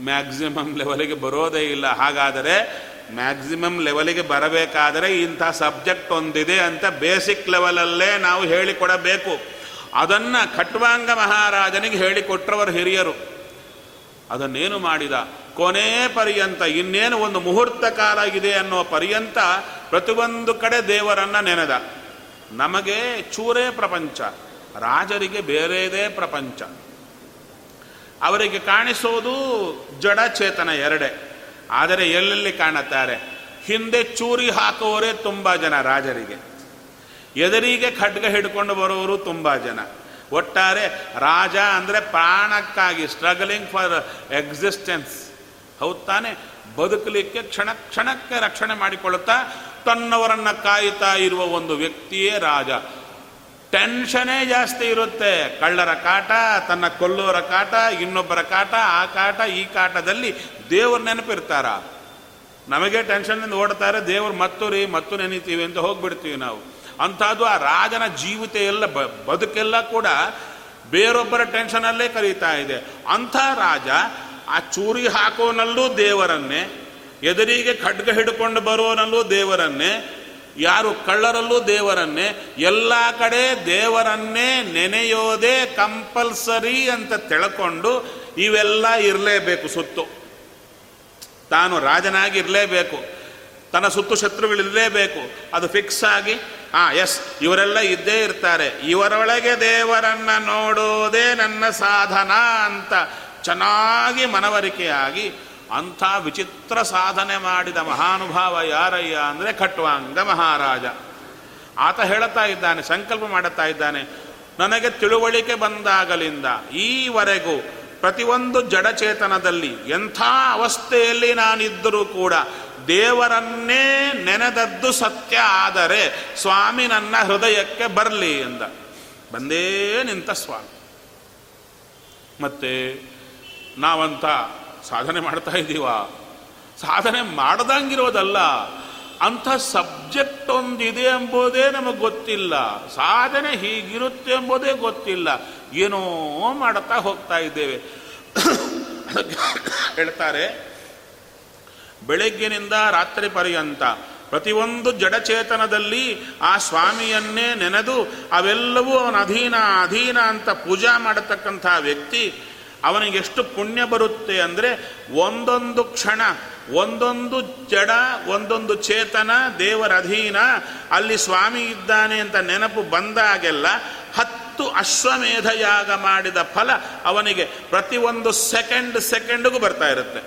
ಮ್ಯಾಕ್ಸಿಮಮ್ ಲೆವೆಲಿಗೆ ಬರೋದೇ ಇಲ್ಲ. ಹಾಗಾದರೆ ಮ್ಯಾಕ್ಸಿಮಮ್ ಲೆವೆಲಿಗೆ ಬರಬೇಕಾದರೆ ಇಂಥ ಸಬ್ಜೆಕ್ಟ್ ಒಂದಿದೆ ಅಂತ ಬೇಸಿಕ್ ಲೆವೆಲಲ್ಲೇ ನಾವು ಹೇಳಿಕೊಡಬೇಕು. ಅದನ್ನು ಖಟ್ವಾಂಗ ಮಹಾರಾಜನಿಗೆ ಹೇಳಿಕೊಟ್ರವರು ಹಿರಿಯರು. ಅದನ್ನೇನು ಮಾಡಿದ? ಕೊನೆ ಪರ್ಯಂತ, ಇನ್ನೇನು ಒಂದು ಮುಹೂರ್ತ ಕಾಲ ಇದೆ ಅನ್ನೋ ಪರ್ಯಂತ ಪ್ರತಿಯೊಂದು ಕಡೆ ದೇವರನ್ನ ನೆನೆದ. ನಮಗೆ ಚೂರೇ ಪ್ರಪಂಚ, ರಾಜರಿಗೆ ಬೇರೆದೇ ಪ್ರಪಂಚ. ಅವರಿಗೆ ಕಾಣಿಸೋದು ಜಡ ಚೇತನ ಎರಡೇ. ಆದರೆ ಎಲ್ಲೆಲ್ಲಿ ಕಾಣುತ್ತಾರೆ? ಹಿಂದೆ ಚೂರಿ ಹಾಕುವವರೇ ತುಂಬ ಜನ ರಾಜರಿಗೆ. ಎದುರಿಗೆ ಖಡ್ಗ ಹಿಡ್ಕೊಂಡು ಬರೋರು ತುಂಬ ಜನ. ಒಟ್ಟಾರೆ ರಾಜ ಅಂದರೆ ಪ್ರಾಣಕ್ಕಾಗಿ ಸ್ಟ್ರಗಲಿಂಗ್ ಫಾರ್ ಎಕ್ಸಿಸ್ಟೆನ್ಸ್ ಹೌದು ತಾನೆ. ಬದುಕಲಿಕ್ಕೆ ಕ್ಷಣ ಕ್ಷಣಕ್ಕೆ ರಕ್ಷಣೆ ಮಾಡಿಕೊಳ್ಳುತ್ತಾ, ತನ್ನವರನ್ನ ಕಾಯುತ್ತಾ ಇರುವ ಒಂದು ವ್ಯಕ್ತಿಯೇ ರಾಜ. ಟೆನ್ಷನೇ ಜಾಸ್ತಿ ಇರುತ್ತೆ. ಕಳ್ಳರ ಕಾಟ, ತನ್ನ ಕೊಲ್ಲುವರ ಕಾಟ, ಇನ್ನೊಬ್ಬರ ಕಾಟ, ಆ ಕಾಟ, ಈ ಕಾಟದಲ್ಲಿ ದೇವರು ನೆನಪಿರ್ತಾರ. ನಮಗೆ ಟೆನ್ಷನ್ನಿಂದ ಓಡ್ತಾರೆ, ದೇವರು ಮತ್ತು ರೀ ಮತ್ತು ನೆನೀತೀವಿ ಅಂತ ಹೋಗ್ಬಿಡ್ತೀವಿ ನಾವು. ಅಂಥದ್ದು ಆ ರಾಜನ ಜೀವಿತ ಎಲ್ಲ ಬದುಕೆಲ್ಲ ಕೂಡ ಬೇರೊಬ್ಬರ ಟೆನ್ಷನಲ್ಲೇ ಕರೀತಾ ಇದೆ. ಅಂಥ ರಾಜ ಆ ಚೂರಿ ಹಾಕೋನಲ್ಲೂ ದೇವರನ್ನೇ, ಎದುರಿಗೆ ಖಡ್ಗ ಹಿಡ್ಕೊಂಡು ಬರೋನಲ್ಲೂ ದೇವರನ್ನೇ, ಯಾರು ಕಳ್ಳರಲ್ಲೂ ದೇವರನ್ನೇ, ಎಲ್ಲ ಕಡೆ ದೇವರನ್ನೇ ನೆನೆಯೋದೇ ಕಂಪಲ್ಸರಿ ಅಂತ ತಿಳ್ಕೊಂಡು ಇವೆಲ್ಲ ಇರಲೇಬೇಕು ಸುತ್ತು. ತಾನು ರಾಜನಾಗಿ ಇರಲೇಬೇಕು ತನ್ನ ಸುತ್ತು ಶತ್ರುಗಳಿರಲೇಬೇಕು. ಅದು ಫಿಕ್ಸ್ ಆಗಿ ಹಾಂ ಎಸ್ ಇವರೆಲ್ಲ ಇದ್ದೇ ಇರ್ತಾರೆ. ಇವರೊಳಗೆ ದೇವರನ್ನ ನೋಡೋದೇ ನನ್ನ ಸಾಧನ ಅಂತ ಚೆನ್ನಾಗಿ ಮನವರಿಕೆಯಾಗಿ ಅಂಥ ವಿಚಿತ್ರ ಸಾಧನೆ ಮಾಡಿದ ಮಹಾನುಭಾವ ಯಾರಯ್ಯ ಅಂದರೆ ಖಟ್ವಾಂಗ ಮಹಾರಾಜ. ಆತ ಹೇಳುತ್ತಾ ಇದ್ದಾನೆ, ಸಂಕಲ್ಪ ಮಾಡುತ್ತಾ ಇದ್ದಾನೆ, ನನಗೆ ತಿಳುವಳಿಕೆ ಬಂದಾಗಲಿಂದ ಈವರೆಗೂ ಪ್ರತಿಯೊಂದು ಜಡಚೇತನದಲ್ಲಿ ಎಂಥ ಅವಸ್ಥೆಯಲ್ಲಿ ನಾನಿದ್ದರೂ ಕೂಡ ದೇವರನ್ನೇ ನೆನೆದದ್ದು ಸತ್ಯ ಆದರೆ ಸ್ವಾಮಿ ನನ್ನ ಹೃದಯಕ್ಕೆ ಬರಲಿ ಎಂದ. ಬಂದೇ ನಿಂತ ಸ್ವಾಮಿ. ಮತ್ತೆ ನಾವಂತ ಸಾಧನೆ ಮಾಡ್ತಾ ಇದ್ದೀವ? ಸಾಧನೆ ಮಾಡ್ದಂಗಿರೋದಲ್ಲ, ಅಂಥ ಸಬ್ಜೆಕ್ಟ್ ಒಂದಿದೆ ಎಂಬುದೇ ನಮಗೆ ಗೊತ್ತಿಲ್ಲ. ಸಾಧನೆ ಹೀಗಿರುತ್ತೆ ಎಂಬುದೇ ಗೊತ್ತಿಲ್ಲ. ಏನೋ ಮಾಡುತ್ತಾ ಹೋಗ್ತಾ ಇದ್ದೇವೆ. ಹೇಳ್ತಾರೆ, ಬೆಳಗ್ಗಿನಿಂದ ರಾತ್ರಿ ಪರ್ಯಂತ ಪ್ರತಿಯೊಂದು ಜಡಚೇತನದಲ್ಲಿ ಆ ಸ್ವಾಮಿಯನ್ನೇ ನೆನೆದು ಅವೆಲ್ಲವೂ ಅವನ ಅಧೀನ ಅಧೀನ ಅಂತ ಪೂಜಾ ಮಾಡತಕ್ಕಂಥ ವ್ಯಕ್ತಿ ಅವನಿಗೆ ಎಷ್ಟು ಪುಣ್ಯ ಬರುತ್ತೆ ಅಂದರೆ ಒಂದೊಂದು ಕ್ಷಣ, ಒಂದೊಂದು ಜಡ, ಒಂದೊಂದು ಚೇತನ, ದೇವರ ಅಧೀನ, ಅಲ್ಲಿ ಸ್ವಾಮಿ ಇದ್ದಾನೆ ಅಂತ ನೆನಪು ಬಂದಾಗೆಲ್ಲ ಹತ್ತು ಅಶ್ವಮೇಧ ಯಾಗ ಮಾಡಿದ ಫಲ ಅವನಿಗೆ ಪ್ರತಿಯೊಂದು ಸೆಕೆಂಡ್ ಸೆಕೆಂಡ್ಗೂ ಬರ್ತಾ ಇರುತ್ತೆ.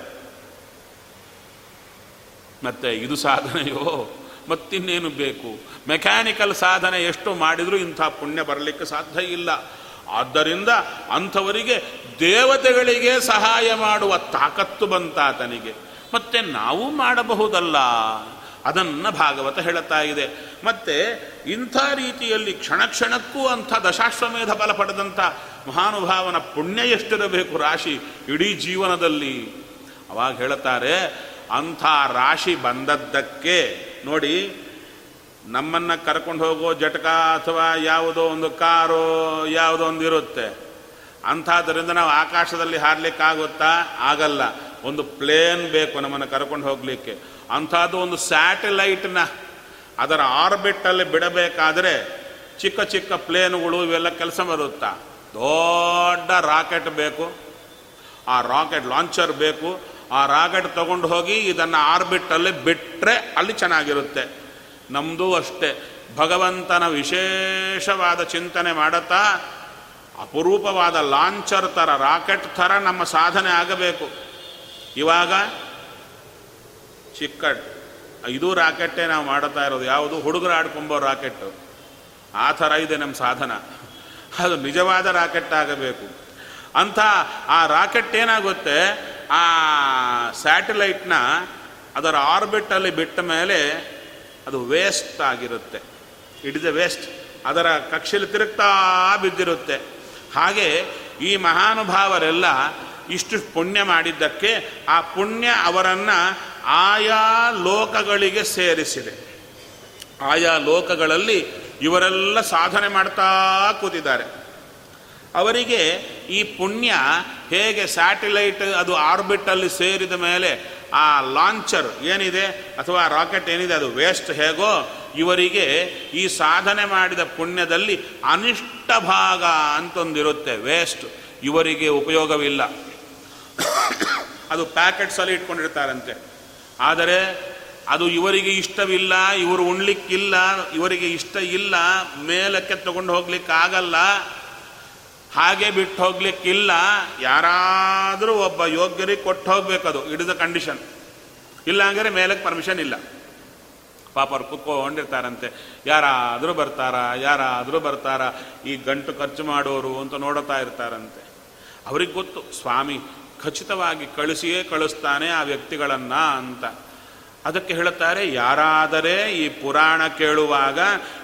ಮತ್ತೆ ಇದು ಸಾಧನೆಯೋ? ಮತ್ತಿನ್ನೇನು ಬೇಕು? ಮೆಕ್ಯಾನಿಕಲ್ ಸಾಧನೆ ಎಷ್ಟು ಮಾಡಿದರೂ ಇಂಥ ಪುಣ್ಯ ಬರಲಿಕ್ಕೆ ಸಾಧ್ಯ ಇಲ್ಲ. ಆದ್ದರಿಂದ ಅಂಥವರಿಗೆ ದೇವತೆಗಳಿಗೆ ಸಹಾಯ ಮಾಡುವ ತಾಕತ್ತು ಬಂತಾತನಿಗೆ. ಮತ್ತೆ ನಾವು ಮಾಡಬಹುದಲ್ಲ? ಅದನ್ನು ಭಾಗವತ ಹೇಳುತ್ತಾ ಇದೆ. ಮತ್ತೆ ಇಂಥ ರೀತಿಯಲ್ಲಿ ಕ್ಷಣ ಕ್ಷಣಕ್ಕೂ ಅಂಥ ದಶಾಶ್ವಮೇಧ ಬಲ ಪಡೆದಂಥ ಮಹಾನುಭಾವನ ಪುಣ್ಯ ಎಷ್ಟಿರಬೇಕು ರಾಶಿ ಇಡೀ ಜೀವನದಲ್ಲಿ? ಅವಾಗ ಹೇಳುತ್ತಾರೆ ಅಂಥ ರಾಶಿ ಬಂದದ್ದಕ್ಕೆ ನೋಡಿ ನಮ್ಮನ್ನು ಕರ್ಕೊಂಡು ಹೋಗೋ ಜಟಕ ಅಥವಾ ಯಾವುದೋ ಒಂದು ಕಾರು ಯಾವುದೋ ಒಂದು ಇರುತ್ತೆ. ಅಂಥದ್ದರಿಂದ ನಾವು ಆಕಾಶದಲ್ಲಿ ಹಾರಲಿಕ್ಕಾಗುತ್ತಾ ಆಗಲ್ಲ. ಒಂದು ಪ್ಲೇನ್ ಬೇಕು ನಮ್ಮನ್ನು ಕರ್ಕೊಂಡು ಹೋಗಲಿಕ್ಕೆ. ಅಂಥದ್ದು ಒಂದು ಸ್ಯಾಟಲೈಟ್ನ ಅದರ ಆರ್ಬಿಟ್ಟಲ್ಲಿ ಬಿಡಬೇಕಾದ್ರೆ ಚಿಕ್ಕ ಚಿಕ್ಕ ಪ್ಲೇನ್ಗಳು ಇವೆಲ್ಲ ಕೆಲಸ ಬರುತ್ತಾ. ದೊಡ್ಡ ರಾಕೆಟ್ ಬೇಕು. ಆ ರಾಕೆಟ್ ಲಾಂಚರ್ ಬೇಕು. ಆ ರಾಕೆಟ್ ತಗೊಂಡು ಹೋಗಿ ಇದನ್ನು ಆರ್ಬಿಟ್ಟಲ್ಲಿ ಬಿಟ್ಟರೆ ಅಲ್ಲಿ ಚೆನ್ನಾಗಿರುತ್ತೆ. ನಮ್ಮದು ಅಷ್ಟೇ. ಭಗವಂತನ ವಿಶೇಷವಾದ ಚಿಂತನೆ ಮಾಡುತ್ತಾ ಅಪರೂಪವಾದ ಲಾಂಚರ್ ಥರ, ರಾಕೆಟ್ ಥರ ನಮ್ಮ ಸಾಧನೆ ಆಗಬೇಕು. ಇವಾಗ ಚಿಕ್ಕ ಇದು ರಾಕೆಟ್ಟೇ ನಾವು ಮಾಡುತ್ತಾ ಇರೋದು. ಯಾವುದು? ಹುಡುಗರು ಆಡ್ಕೊಂಬೋ ರಾಕೆಟ್ಟು ಆ ಥರ ಇದೆ ನಮ್ಮ ಸಾಧನ. ಅದು ನಿಜವಾದ ರಾಕೆಟ್ ಆಗಬೇಕು. ಅಂಥ ಆ ರಾಕೆಟ್ ಏನಾಗುತ್ತೆ? ಆ ಸ್ಯಾಟಲೈಟ್ನ ಅದರ ಆರ್ಬಿಟಲ್ಲಿ ಬಿಟ್ಟ ಮೇಲೆ ಅದು ವೇಸ್ಟ್ ಆಗಿರುತ್ತೆ. ಇಟ್ ಇಸ್ ಎ ವೇಸ್ಟ್ ಅದರ ಕಕ್ಷೆಯಲ್ಲಿ ತಿರುಗ್ತಾ ಬಿದ್ದಿರುತ್ತೆ. ಹಾಗೆ ಈ ಮಹಾನುಭಾವರೆಲ್ಲ ಇಷ್ಟು ಪುಣ್ಯ ಮಾಡಿದ್ದಕ್ಕೆ ಆ ಪುಣ್ಯ ಅವರನ್ನು ಆಯಾ ಲೋಕಗಳಿಗೆ ಸೇರಿಸಿದೆ. ಆಯಾ ಲೋಕಗಳಲ್ಲಿ ಇವರೆಲ್ಲ ಸಾಧನೆ ಮಾಡ್ತಾ ಕೂತಿದ್ದಾರೆ. ಅವರಿಗೆ ಈ ಪುಣ್ಯ ಹೇಗೆ ಸ್ಯಾಟಲೈಟ್ ಅದು ಆರ್ಬಿಟಲ್ಲಿ ಸೇರಿದ ಮೇಲೆ ಆ ಲಾಂಚರ್ ಏನಿದೆ ಅಥವಾ ರಾಕೆಟ್ ಏನಿದೆ ಅದು ವೇಸ್ಟ್ ಹೇಗೋ ಇವರಿಗೆ ಈ ಸಾಧನೆ ಮಾಡಿದ ಪುಣ್ಯದಲ್ಲಿ ಅನಿಷ್ಟ ಭಾಗ ಅಂತೊಂದಿರುತ್ತೆ, ವೇಸ್ಟ್. ಇವರಿಗೆ ಉಪಯೋಗವಿಲ್ಲ. ಅದು ಪ್ಯಾಕೆಟ್ಸಲ್ಲಿ ಇಟ್ಕೊಂಡಿರ್ತಾರಂತೆ. ಆದರೆ ಅದು ಇವರಿಗೆ ಇಷ್ಟವಿಲ್ಲ, ಇವರು ಉಣ್ಲಿಕ್ಕಿಲ್ಲ, ಇವರಿಗೆ ಇಷ್ಟ ಇಲ್ಲ, ಮೇಲಕ್ಕೆ ತಗೊಂಡು ಹೋಗ್ಲಿಕ್ಕೆ ಆಗಲ್ಲ ಹಾಗೆ ಬಿಟ್ಟು ಹೋಗ್ಲಿಕ್ಕಿಲ್ಲ, ಯಾರಾದರೂ ಒಬ್ಬ ಯೋಗ್ಯರಿಗೆ ಕೊಟ್ಟು ಹೋಗ್ಬೇಕದು ಇಟ್ ಇಸ್ ಅ ಕಂಡೀಷನ್ ಇಲ್ಲ ಅಂದರೆ ಮೇಲಕ್ಕೆ ಪರ್ಮಿಷನ್ ಇಲ್ಲ. ಪಾಪ ಅವ್ರು ಕುತ್ಕೊಂಡಿರ್ತಾರಂತೆ. ಯಾರಾದರೂ ಬರ್ತಾರಾ ಯಾರಾದರೂ ಬರ್ತಾರಾ, ಈ ಗಂಟು ಖರ್ಚು ಮಾಡೋರು ಅಂತ ನೋಡುತ್ತಾ ಇರ್ತಾರಂತೆ. ಅವ್ರಿಗೆ ಗೊತ್ತು, ಸ್ವಾಮಿ ಖಚಿತವಾಗಿ ಕಳಿಸಿಯೇ ಕಳಿಸ್ತಾನೆ ಆ ವ್ಯಕ್ತಿಗಳನ್ನು ಅಂತ. ಅದಕ್ಕೆ ಹೇಳುತ್ತಾರೆ, ಯಾರಾದರೆ ಈ ಪುರಾಣ ಕೇಳುವಾಗ,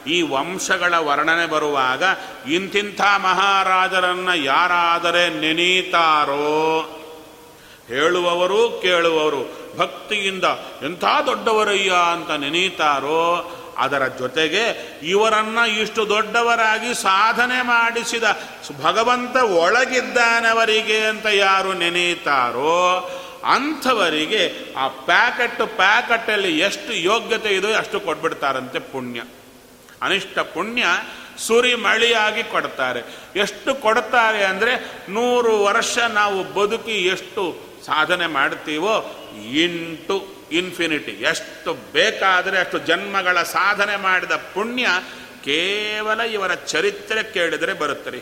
ಈ ವಂಶಗಳ ವರ್ಣನೆ ಬರುವಾಗ, ಇಂತಿಂಥ ಮಹಾರಾಜರನ್ನು ಯಾರಾದರೆ ನೆನೀತಾರೋ? ಹೇಳುವವರು ಕೇಳುವವರು, ಭಕ್ತಿಯಿಂದ ಎಂಥ ದೊಡ್ಡವರಯ್ಯ ಅಂತ ನೆನೀತಾರೋ? ಅದರ ಜೊತೆಗೆ ಇವರನ್ನ ಇಷ್ಟು ದೊಡ್ಡವರಾಗಿ ಸಾಧನೆ ಮಾಡಿಸಿದ ಭಗವಂತ ಒಳಗಿದ್ದಾನವರಿಗೆ ಅಂತ ಯಾರು ನೆನೀತಾರೋ? ಅಂಥವರಿಗೆ ಆ ಪ್ಯಾಕೆಟ್ ಪ್ಯಾಕೆಟಲ್ಲಿ ಎಷ್ಟು ಯೋಗ್ಯತೆ ಇದೋ ಅಷ್ಟು ಕೊಟ್ಬಿಡ್ತಾರಂತೆ ಪುಣ್ಯ. ಅನಿಷ್ಟ ಪುಣ್ಯ ಸುರಿ ಮಳಿಯಾಗಿ ಕೊಡ್ತಾರೆ. ಎಷ್ಟು ಕೊಡ್ತಾರೆ ಅಂದರೆ ನೂರು ವರ್ಷ ನಾವು ಬದುಕಿ ಎಷ್ಟು ಸಾಧನೆ ಮಾಡ್ತೀವೋ ಇಂಟು ಇನ್ಫಿನಿಟಿ. ಎಷ್ಟು ಬೇಕಾದರೆ ಅಷ್ಟು ಜನ್ಮಗಳ ಸಾಧನೆ ಮಾಡಿದ ಪುಣ್ಯ ಕೇವಲ ಇವರ ಚರಿತ್ರೆ ಕೇಳಿದರೆ ಬರುತ್ತೆ ರೀ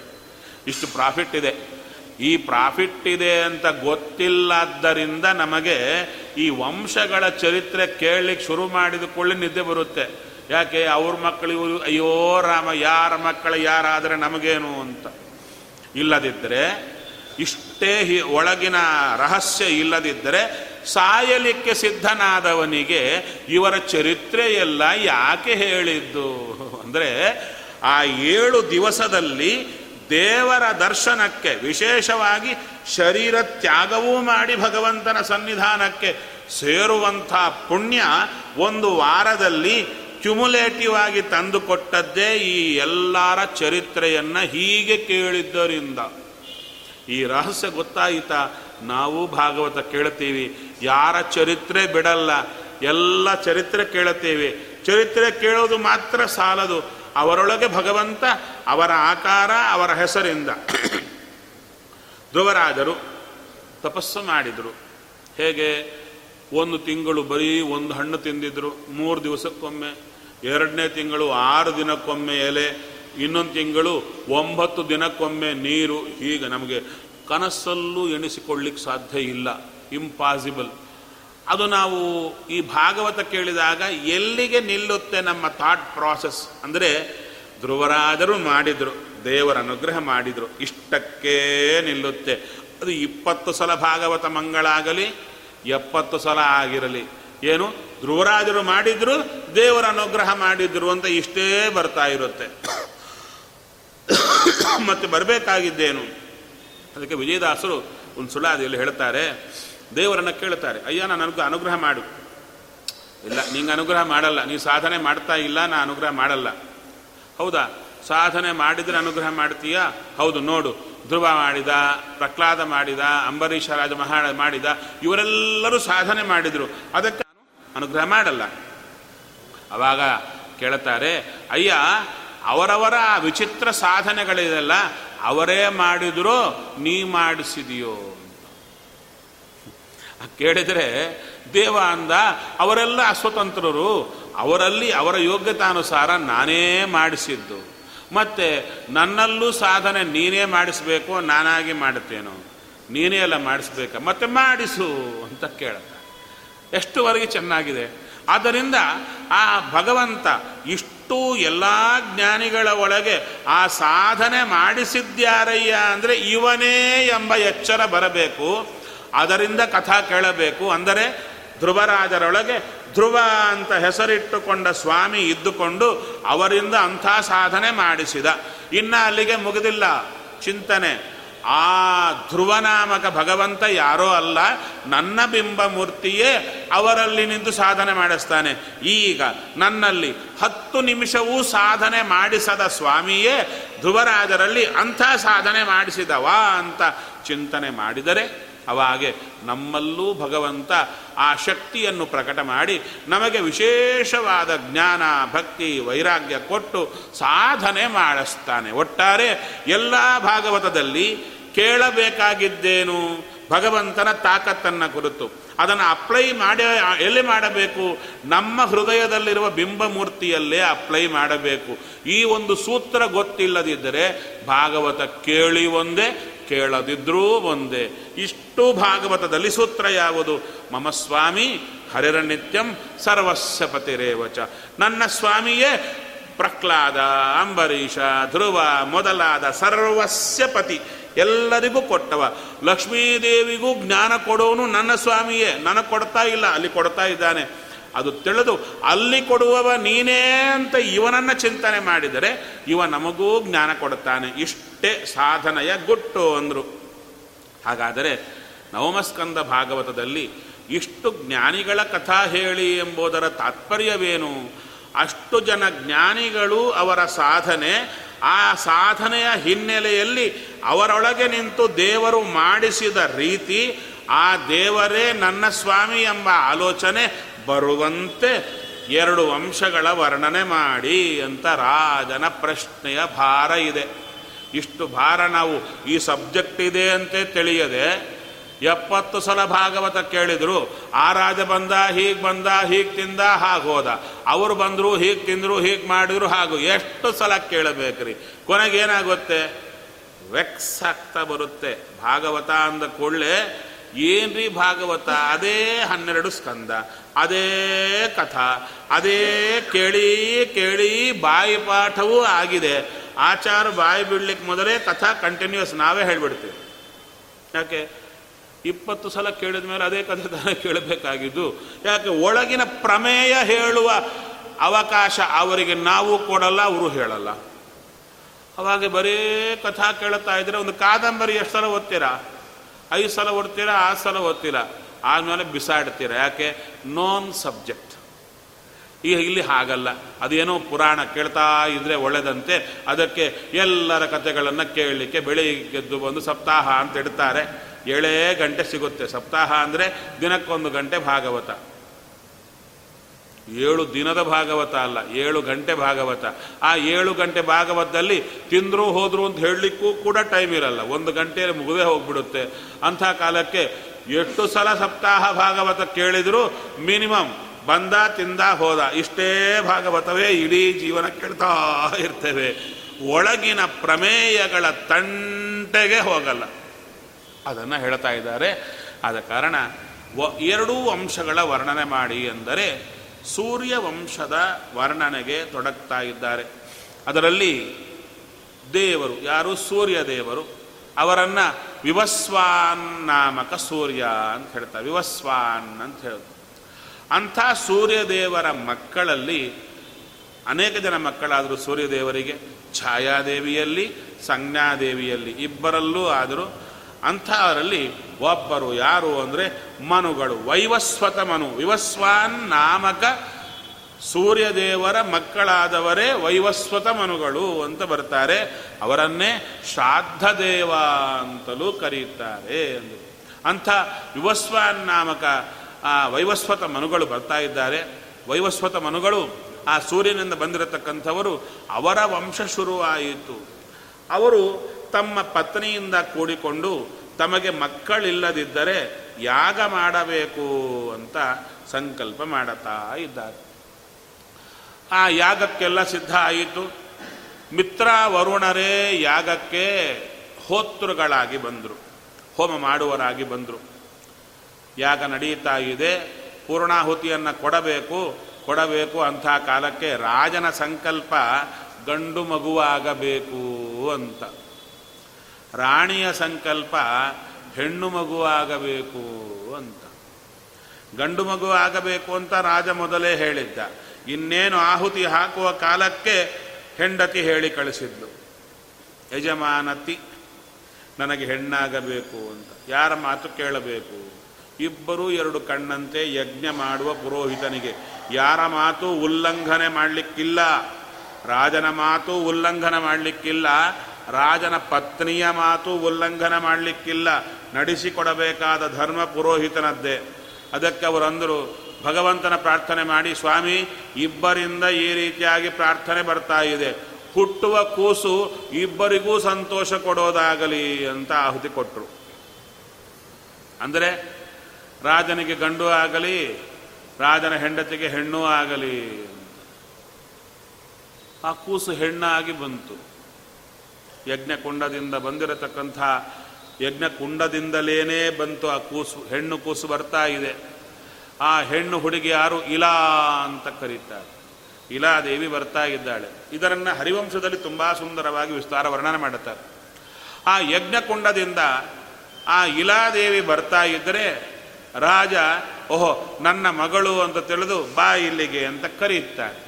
ಇಷ್ಟು ಪ್ರಾಫಿಟ್ ಇದೆ. ಈ ಪ್ರಾಫಿಟ್ ಇದೆ ಅಂತ ಗೊತ್ತಿಲ್ಲದ್ದರಿಂದ ನಮಗೆ ಈ ವಂಶಗಳ ಚರಿತ್ರೆ ಕೇಳಲಿಕ್ಕೆ ಶುರು ಮಾಡಿದ ಕೂಡಲೇ ನಿದ್ದೆ ಬರುತ್ತೆ. ಯಾಕೆ? ಅವ್ರ ಮಕ್ಕಳು ಅಯ್ಯೋ ರಾಮ, ಯಾರ ಮಕ್ಕಳು ಯಾರಾದರೆ ನಮಗೇನು ಅಂತ. ಇಲ್ಲದಿದ್ದರೆ ಇಷ್ಟೇ ಹಿ- ಒಳಗಿನ ರಹಸ್ಯ ಇಲ್ಲದಿದ್ದರೆ ಸಾಯಲಿಕ್ಕೆ ಸಿದ್ಧನಾದವನಿಗೆ ಇವರ ಚರಿತ್ರೆಯೆಲ್ಲ ಯಾಕೆ ಹೇಳಿದ್ದು? ಅಂದರೆ ಆ ಏಳು ದಿವಸದಲ್ಲಿ ದೇವರ ದರ್ಶನಕ್ಕೆ, ವಿಶೇಷವಾಗಿ ಶರೀರ ತ್ಯಾಗವೂ ಮಾಡಿ ಭಗವಂತನ ಸನ್ನಿಧಾನಕ್ಕೆ ಸೇರುವಂಥ ಪುಣ್ಯ ಒಂದು ವಾರದಲ್ಲಿ ಕ್ಯುಮುಲೇಟಿವ್ ಆಗಿ ತಂದುಕೊಟ್ಟದ್ದೇ ಈ ಎಲ್ಲರ ಚರಿತ್ರೆಯನ್ನು ಹೀಗೆ ಕೇಳಿದ್ದರಿಂದ. ಈ ರಹಸ್ಯ ಗೊತ್ತಾಯಿತಾ? ನಾವು ಭಾಗವತ ಕೇಳ್ತೀವಿ. ಯಾರ ಚರಿತ್ರೆ ಬಿಡಲ್ಲ? ಎಲ್ಲ ಚರಿತ್ರೆ ಕೇಳುತ್ತೇವೆ ಚರಿತ್ರೆ ಕೇಳೋದು ಮಾತ್ರ ಸಾಲದು. ಅವರೊಳಗೆ ಭಗವಂತ, ಅವರ ಆಕಾರ, ಅವರ ಹೆಸರಿಂದ. ಧ್ರುವರಾದರು, ತಪಸ್ಸು ಮಾಡಿದರು. ಹೇಗೆ? ಒಂದು ತಿಂಗಳು ಬರೀ ಒಂದು ಹಣ್ಣು ತಿಂದಿದ್ರು, ಮೂರು ದಿವಸಕ್ಕೊಮ್ಮೆ, ಎರಡನೇ ತಿಂಗಳು ಆರು ದಿನಕ್ಕೊಮ್ಮೆ ಎಲೆ, ಇನ್ನೊಂದು ತಿಂಗಳು ಒಂಬತ್ತು ದಿನಕ್ಕೊಮ್ಮೆ ನೀರು. ಈಗ ನಮಗೆ ಕನಸಲ್ಲೂ ಎಣಿಸಿಕೊಳ್ಳಿಕ್ಕೆ ಸಾಧ್ಯ ಇಲ್ಲ. ಇಂಪಾಸಿಬಲ್ ಅದು ನಾವು ಈ ಭಾಗವತ ಕೇಳಿದಾಗ ಎಲ್ಲಿಗೆ ನಿಲ್ಲುತ್ತೆ ನಮ್ಮ ಥಾಟ್ ಪ್ರಾಸೆಸ್ ಅಂದರೆ ಧ್ರುವರಾಜರು ಮಾಡಿದರು, ದೇವರ ಅನುಗ್ರಹ ಮಾಡಿದರು, ಇಷ್ಟಕ್ಕೇ ನಿಲ್ಲುತ್ತೆ. ಅದು ಇಪ್ಪತ್ತು ಸಲ ಭಾಗವತ ಮಂಗಳಾಗಲಿ ಎಪ್ಪತ್ತು ಸಲ ಆಗಿರಲಿ. ಏನು? ಧ್ರುವರಾಜರು ಮಾಡಿದ್ರು, ದೇವರ ಅನುಗ್ರಹ ಮಾಡಿದ್ರು ಅಂತ ಇಷ್ಟೇ ಬರ್ತಾ ಇರುತ್ತೆ. ಮತ್ತೆ ಬರಬೇಕಾಗಿದ್ದೇನು? ಅದಕ್ಕೆ ವಿಜಯದಾಸರು ಒಂದು ಸುಳಾದಿಯಲ್ಲಿ ಹೇಳ್ತಾರೆ. ದೇವರನ್ನ ಕೇಳ್ತಾರೆ ಅಯ್ಯ, ನಾನು ಅನುಗ್ರಹ ಅನುಗ್ರಹ ಮಾಡು. ಇಲ್ಲ, ನಿಂಗೆ ಅನುಗ್ರಹ ಮಾಡಲ್ಲ. ನೀವು ಸಾಧನೆ ಮಾಡ್ತಾ ಇಲ್ಲ, ನಾ ಅನುಗ್ರಹ ಮಾಡಲ್ಲ. ಹೌದಾ? ಸಾಧನೆ ಮಾಡಿದ್ರೆ ಅನುಗ್ರಹ ಮಾಡ್ತೀಯಾ? ಹೌದು, ನೋಡು. ಧ್ರುವ ಮಾಡಿದ, ಪ್ರಹ್ಲಾದ ಮಾಡಿದ, ಅಂಬರೀಷ ರಾಜ ಮಹಾ ಮಾಡಿದ, ಇವರೆಲ್ಲರೂ ಸಾಧನೆ ಮಾಡಿದ್ರು. ಅದಕ್ಕೆ ಅನುಗ್ರಹ ಮಾಡಲ್ಲ. ಅವಾಗ ಕೇಳುತ್ತಾರೆ, ಅಯ್ಯ, ಅವರವರ ವಿಚಿತ್ರ ಸಾಧನೆಗಳಿದೆಲ್ಲ ಅವರೇ ಮಾಡಿದರೂ ನೀ ಮಾಡಿಸಿದೆಯೋ? ಕೇಳಿದರೆ, ದೇವ ಅಂದ, ಅವರೆಲ್ಲ ಅಸ್ವತಂತ್ರರು. ಅವರಲ್ಲಿ ಅವರ ಯೋಗ್ಯತಾನುಸಾರ ನಾನೇ ಮಾಡಿಸಿದ್ದು. ಮತ್ತೆ, ನನ್ನಲ್ಲೂ ಸಾಧನೆ ನೀನೇ ಮಾಡಿಸ್ಬೇಕು, ನಾನಾಗಿ ಮಾಡುತ್ತೇನೋ? ನೀನೇ ಎಲ್ಲ ಮಾಡಿಸ್ಬೇಕ? ಮತ್ತೆ ಮಾಡಿಸು ಅಂತ ಕೇಳುತ್ತ. ಎಷ್ಟುವರೆಗೆ ಚೆನ್ನಾಗಿದೆ? ಆದ್ದರಿಂದ ಆ ಭಗವಂತ ಇಷ್ಟು ಎಲ್ಲ ಜ್ಞಾನಿಗಳ ಒಳಗೆ ಆ ಸಾಧನೆ ಮಾಡಿಸಿದ್ಯಾರಯ್ಯ ಅಂದರೆ ಇವನೇ ಎಂಬ ಎಚ್ಚರ ಬರಬೇಕು. ಅದರಿಂದ ಕಥಾ ಕೇಳಬೇಕು ಅಂದರೆ ಧ್ರುವರಾಜರೊಳಗೆ ಧ್ರುವ ಅಂತ ಹೆಸರಿಟ್ಟುಕೊಂಡ ಸ್ವಾಮಿ ಇದ್ದುಕೊಂಡು ಅವರಿಂದ ಅಂಥ ಸಾಧನೆ ಮಾಡಿಸಿದ. ಇನ್ನು ಅಲ್ಲಿಗೆ ಮುಗಿದಿಲ್ಲ. ಚಿಂತನೆ. ಆ ಧ್ರುವನಾಮಕ ಭಗವಂತ ಯಾರೋ ಅಲ್ಲ, ನನ್ನ ಬಿಂಬ ಮೂರ್ತಿಯೇ ಅವರಲ್ಲಿ ನಿಂತು ಸಾಧನೆ ಮಾಡಿಸ್ತಾನೆ. ಈಗ ನನ್ನಲ್ಲಿ ಹತ್ತು ನಿಮಿಷವೂ ಸಾಧನೆ ಮಾಡಿಸದ ಸ್ವಾಮಿಯೇ ಧ್ರುವರಾಜರಲ್ಲಿ ಅಂಥ ಸಾಧನೆ ಮಾಡಿಸಿದವಾ ಅಂತ ಚಿಂತನೆ ಮಾಡಿದರೆ ಅವಾಗೆ ನಮ್ಮಲ್ಲೂ ಭಗವಂತ ಆ ಶಕ್ತಿಯನ್ನು ಪ್ರಕಟ ಮಾಡಿ ನಮಗೆ ವಿಶೇಷವಾದ ಜ್ಞಾನ, ಭಕ್ತಿ, ವೈರಾಗ್ಯ ಕೊಟ್ಟು ಸಾಧನೆ ಮಾಡಿಸ್ತಾನೆ. ಒಟ್ಟಾರೆ ಎಲ್ಲ ಭಾಗವತದಲ್ಲಿ ಕೇಳಬೇಕಾಗಿದ್ದೇನು? ಭಗವಂತನ ತಾಕತ್ತನ್ನು ಕುರಿತು. ಅದನ್ನು ಅಪ್ಲೈ ಮಾಡಿ, ಎಲ್ಲಿ ಮಾಡಬೇಕು? ನಮ್ಮ ಹೃದಯದಲ್ಲಿರುವ ಬಿಂಬಮೂರ್ತಿಯಲ್ಲೇ ಅಪ್ಲೈ ಮಾಡಬೇಕು. ಈ ಒಂದು ಸೂತ್ರ ಗೊತ್ತಿಲ್ಲದಿದ್ದರೆ ಭಾಗವತ ಕೇಳಿ ಒಂದೇ ಕೇಳದಿದ್ರೂ ಒಂದೇ. ಇಷ್ಟು ಭಾಗವತದಲ್ಲಿ ಸೂತ್ರ ಯಾವುದು? ಮಮ ಸ್ವಾಮಿ ಹರಿರನಿತ್ಯಂ ಸರ್ವಸ್ಯ ಪತಿರೇವಚ. ನನ್ನ ಸ್ವಾಮಿಯೇ ಪ್ರಹ್ಲಾದ, ಅಂಬರೀಷ, ಧ್ರುವ ಮೊದಲಾದ ಸರ್ವಸ್ಯ ಪತಿ. ಎಲ್ಲರಿಗೂ ಕೊಟ್ಟವ. ಲಕ್ಷ್ಮೀದೇವಿಗೂ ಜ್ಞಾನ ಕೊಡೋನು ನನ್ನ ಸ್ವಾಮಿಯೇ. ನನಗೆ ಕೊಡ್ತಾ ಇಲ್ಲ, ಅಲ್ಲಿ ಕೊಡ್ತಾ ಇದ್ದಾನೆ. ಅದು ತಿಳಿದು ಅಲ್ಲಿ ಕೊಡುವವ ನೀನೇ ಅಂತ ಇವನನ್ನು ಚಿಂತನೆ ಮಾಡಿದರೆ ಇವ ನಮಗೂ ಜ್ಞಾನ ಕೊಡುತ್ತಾನೆ ಇಷ್ಟೇ ಸಾಧನೆಯ ಗುಟ್ಟು ಅಂದರು. ಹಾಗಾದರೆ ನವಮಸ್ಕಂದ ಭಾಗವತದಲ್ಲಿ ಇಷ್ಟು ಜ್ಞಾನಿಗಳ ಕಥಾ ಹೇಳಿ ಎಂಬುದರ ತಾತ್ಪರ್ಯವೇನು? ಅಷ್ಟು ಜನ ಜ್ಞಾನಿಗಳು ಅವರ ಸಾಧನೆ, ಆ ಸಾಧನೆಯ ಹಿನ್ನೆಲೆಯಲ್ಲಿ ಅವರೊಳಗೆ ನಿಂತು ದೇವರು ಮಾಡಿಸಿದ ರೀತಿ ಆ ದೇವರೇ ನನ್ನ ಸ್ವಾಮಿ ಎಂಬ ಆಲೋಚನೆ ಬರುವಂತೆ ಎರಡು ವಂಶಗಳ ವರ್ಣನೆ ಮಾಡಿ ಅಂತ ರಾಜನ ಪ್ರಶ್ನೆಯ ಭಾರ ಇದೆ. ಇಷ್ಟು ಭಾರ ನಾವು ಈ ಸಬ್ಜೆಕ್ಟ್ ಇದೆ ಅಂತ ತಿಳಿಯದೆ ಎಪ್ಪತ್ತು ಸಲ ಭಾಗವತ ಕೇಳಿದರು ಆ ರಾಜ ಬಂದ, ಹೀಗೆ ಬಂದ, ಹೀಗೆ ತಿಂದ, ಹಾಗೆ ಹೋದ. ಅವರು ಬಂದರು, ಹೀಗೆ ತಿಂದರು, ಹೀಗೆ ಮಾಡಿದ್ರು, ಹಾಗೂ ಎಷ್ಟು ಸಲ ಕೇಳಬೇಕ್ರಿ? ಕೊನೆಗೇನಾಗುತ್ತೆ? ವೆಕ್ಸ್ ಆಗ್ತಾ ಬರುತ್ತೆ. ಭಾಗವತ ಅಂದ ಕೂಡಲೇ ಏನ್ರಿ ಭಾಗವತ? ಅದೇ ಹನ್ನೆರಡು ಸ್ಕಂದ, ಅದೇ ಕಥಾ, ಅದೇ ಕೇಳಿ ಕೇಳಿ ಬಾಯಿ ಪಾಠವೂ ಆಗಿದೆ. ಆಚಾರ ಬಾಯಿ ಬಿಡ್ಲಿಕ್ಕೆ ಮೊದಲೇ ಕಥಾ ಕಂಟಿನ್ಯೂಸ್ ನಾವೇ ಹೇಳ್ಬಿಡ್ತೀವಿ. ಯಾಕೆ? ಇಪ್ಪತ್ತು ಸಲ ಕೇಳಿದ ಮೇಲೆ ಅದೇ ಕಥೆ ತಾನೇ ಕೇಳಬೇಕಾಗಿದ್ದು. ಯಾಕೆ? ಒಳಗಿನ ಪ್ರಮೇಯ ಹೇಳುವ ಅವಕಾಶ ಅವರಿಗೆ ನಾವು ಕೊಡಲ್ಲ, ಅವರು ಹೇಳಲ್ಲ. ಅವಾಗ ಬರೀ ಕಥಾ ಕೇಳುತ್ತಾ ಇದ್ರೆ ಒಂದು ಕಾದಂಬರಿ ಎಷ್ಟು ಸಲ ಓದ್ತೀರಾ? ಐದು ಸಲ ಓದ್ತೀರಾ ಆ ಸಲ ಓದ್ತೀರಾ? ಆದಮೇಲೆ ಬಿಸಾಡ್ತೀರಾ. ಯಾಕೆ? ನೋನ್ ಸಬ್ಜೆಕ್ಟ್ ಈಗ ಇಲ್ಲಿ ಹಾಗಲ್ಲ. ಅದೇನೋ ಪುರಾಣ ಕೇಳ್ತಾ ಇದ್ರೆ ಒಳ್ಳೆದಂತೆ. ಅದಕ್ಕೆ ಎಲ್ಲರ ಕಥೆಗಳನ್ನು ಕೇಳಲಿಕ್ಕೆ ಬೆಳಿಗ್ಗೆದ್ದು ಬಂದು ಸಪ್ತಾಹ ಅಂತ ಇಡ್ತಾರೆ. ಏಳೇ ಗಂಟೆ ಸಿಗುತ್ತೆ. ಸಪ್ತಾಹ ಅಂದರೆ ದಿನಕ್ಕೊಂದು ಗಂಟೆ ಭಾಗವತ. ಏಳು ದಿನದ ಭಾಗವತ ಅಲ್ಲ, ಏಳು ಗಂಟೆ ಭಾಗವತ. ಆ ಏಳು ಗಂಟೆ ಭಾಗವತದಲ್ಲಿ ತಿಂದರೂ ಹೋದರು ಅಂತ ಹೇಳಲಿಕ್ಕೂ ಕೂಡ ಟೈಮ್ ಇರಲ್ಲ. ಒಂದು ಗಂಟೆಯಲ್ಲಿ ಮುಗುವೆ ಹೋಗ್ಬಿಡುತ್ತೆ. ಅಂಥ ಕಾಲಕ್ಕೆ ಎಷ್ಟು ಸಲ ಸಪ್ತಾಹ ಭಾಗವತ ಕೇಳಿದರೂ ಮಿನಿಮಮ್ ಬಂದ, ತಿಂದ, ಹೋದ, ಇಷ್ಟೇ ಭಾಗವತವೇ ಇಡೀ ಜೀವನ ಕೇಳ್ತಾ ಇರ್ತೇವೆ. ಒಳಗಿನ ಪ್ರಮೇಯಗಳ ತಂಟೆಗೆ ಹೋಗಲ್ಲ. ಅದನ್ನು ಹೇಳ್ತಾ ಇದ್ದಾರೆ. ಆದ ಕಾರಣ ಎರಡೂ ಅಂಶಗಳ ವರ್ಣನೆ ಮಾಡಿ ಎಂದರೆ ಸೂರ್ಯ ವಂಶದ ವರ್ಣನೆಗೆ ತೊಡಗ್ತಾ ಇದ್ದಾರೆ. ಅದರಲ್ಲಿ ದೇವರು, ಯಾರು? ಸೂರ್ಯ ದೇವರು ಅವರನ್ನು ವಿವಸ್ವಾನ್ ನಾಮಕ ಸೂರ್ಯ ಅಂತ ಹೇಳ್ತಾರೆ. ವಿವಸ್ವಾನ್ ಅಂತ ಹೇಳ್ತಾರೆ. ಅಂಥ ಸೂರ್ಯದೇವರ ಮಕ್ಕಳಲ್ಲಿ ಅನೇಕ ಜನ ಮಕ್ಕಳಾದರೂ ಸೂರ್ಯದೇವರಿಗೆ. ಛಾಯಾದೇವಿಯಲ್ಲಿ, ಸಂಜ್ಞಾದೇವಿಯಲ್ಲಿ ಇಬ್ಬರಲ್ಲೂ ಆದರೂ ಅಂಥವರಲ್ಲಿ ಒಬ್ಬರು ಯಾರು ಅಂದರೆ ಮನುಗಳು. ವೈವಸ್ವತ ಮನು. ವಿವಸ್ವಾನ್ ನಾಮಕ ಸೂರ್ಯದೇವರ ಮಕ್ಕಳಾದವರೇ ವೈವಸ್ವತ ಮನುಗಳು ಅಂತ ಬರ್ತಾರೆ ಅವರನ್ನೇ ಶ್ರಾದ್ದದೇವ ಅಂತಲೂ ಕರೆಯುತ್ತಾರೆ ಅಂದರು ಅಂಥ ವಿವಸ್ವಾನ್ ನಾಮಕ, ಆ, ವೈವಸ್ವತ ಮನುಗಳು ಬರ್ತಾ ಇದ್ದಾರೆ. ವೈವಸ್ವತ ಮನುಗಳು, ಆ ಸೂರ್ಯನಿಂದ ಬಂದಿರತಕ್ಕಂಥವರು ಅವರ ವಂಶ ಶುರುವಾಯಿತು. ಅವರು ತಮ್ಮ ಪತ್ನಿಯಿಂದ ಕೂಡಿಕೊಂಡು ತಮಗೆ ಮಕ್ಕಳಿಲ್ಲದಿದ್ದರೆ ಯಾಗ ಮಾಡಬೇಕು ಅಂತ ಸಂಕಲ್ಪ ಮಾಡುತ್ತಾ ಇದ್ದಾರೆ. ಆ ಯಾಗಕ್ಕೆಲ್ಲ ಸಿದ್ಧ ಆಯಿತು. ಮಿತ್ರ ವರುಣರೇ ಯಾಗಕ್ಕೆ ಹೋತೃಗಳಾಗಿ ಬಂದರು, ಹೋಮ ಮಾಡುವರಾಗಿ ಬಂದರು. ಯಾಗ ನಡೀತಾ ಇದೆ, ಪೂರ್ಣಾಹುತಿಯನ್ನು ಕೊಡಬೇಕು ಕೊಡಬೇಕು ಅಂಥ ಕಾಲಕ್ಕೆ ರಾಜನ ಸಂಕಲ್ಪ ಗಂಡು ಮಗುವಾಗಬೇಕು ಅಂತ. ರಾಣಿಯ ಸಂಕಲ್ಪ ಹೆಣ್ಣು ಮಗು ಆಗಬೇಕು ಅಂತ. ಗಂಡು ಮಗು ಆಗಬೇಕು ಅಂತ ರಾಜ ಮೊದಲೇ ಹೇಳಿದ್ದ. ಇನ್ನೇನು ಆಹುತಿ ಹಾಕುವ ಕಾಲಕ್ಕೆ ಹೆಂಡತಿ ಹೇಳಿ ಕಳಿಸಿದ್ಲು. ಯಜಮಾನತಿ, ನನಗೆ ಹೆಣ್ಣಾಗಬೇಕು ಅಂತ. ಯಾರ ಮಾತು ಕೇಳಬೇಕು? ಇಬ್ಬರೂ ಎರಡು ಕಣ್ಣಂತೆ ಯಜ್ಞ ಮಾಡುವ ಪುರೋಹಿತನಿಗೆ. ಯಾರ ಮಾತು ಉಲ್ಲಂಘನೆ ಮಾಡಲಿಕ್ಕಿಲ್ಲ? ರಾಜನ ಮಾತು ಉಲ್ಲಂಘನೆ ಮಾಡಲಿಕ್ಕಿಲ್ಲ. ರಾಜನ ಪತ್ನಿಯ ಮಾತು ಉಲ್ಲಂಘನ ಮಾಡಲಿಕ್ಕಿಲ್ಲ. ನಡೆಸಿಕೊಡಬೇಕಾದ ಧರ್ಮ ಪುರೋಹಿತನದ್ದೇ. ಅದಕ್ಕೆ ಅವರಂದರು ಭಗವಂತನ ಪ್ರಾರ್ಥನೆ ಮಾಡಿ, ಸ್ವಾಮಿ, ಇಬ್ಬರಿಂದ ಈ ರೀತಿಯಾಗಿ ಪ್ರಾರ್ಥನೆ ಬರ್ತಾ ಇದೆ. ಹುಟ್ಟುವ ಕೂಸು ಇಬ್ಬರಿಗೂ ಸಂತೋಷ ಕೊಡೋದಾಗಲಿ ಅಂತ ಆಹುತಿ ಕೊಟ್ಟರು ಅಂದರೆ, ರಾಜನಿಗೆ ಗಂಡು ಆಗಲಿ, ರಾಜನ ಹೆಂಡತಿಗೆ ಹೆಣ್ಣು ಆಗಲಿ. ಆ ಕೂಸು ಹೆಣ್ಣಾಗಿ ಬಂತು. ಯಜ್ಞಕುಂಡದಿಂದ ಬಂದಿರತಕ್ಕಂಥ ಯಜ್ಞಕುಂಡದಿಂದಲೇನೇ ಬಂತು ಆ ಕೂಸು, ಹೆಣ್ಣು ಕೂಸು ಬರ್ತಾ ಇದೆ. ಆ ಹೆಣ್ಣು ಹುಡುಗಿ ಯಾರು? ಇಲಾ ಅಂತ ಕರೀತಾರೆ. ಇಲಾದೇವಿ ಬರ್ತಾ ಇದ್ದಾಳೆ. ಇದರನ್ನು ಹರಿವಂಶದಲ್ಲಿ ತುಂಬ ಸುಂದರವಾಗಿ ವಿಸ್ತಾರ ವರ್ಣನೆ ಮಾಡುತ್ತಾರೆ. ಆ ಯಜ್ಞಕುಂಡದಿಂದ ಆ ಇಲಾದೇವಿ ಬರ್ತಾ ಇದ್ದರೆ ರಾಜ, ಓಹೋ, ನನ್ನ ಮಗಳು ಅಂತ ತಿಳಿದು ಬಾ ಇಲ್ಲಿಗೆ ಅಂತ ಕರೀತಾರೆ.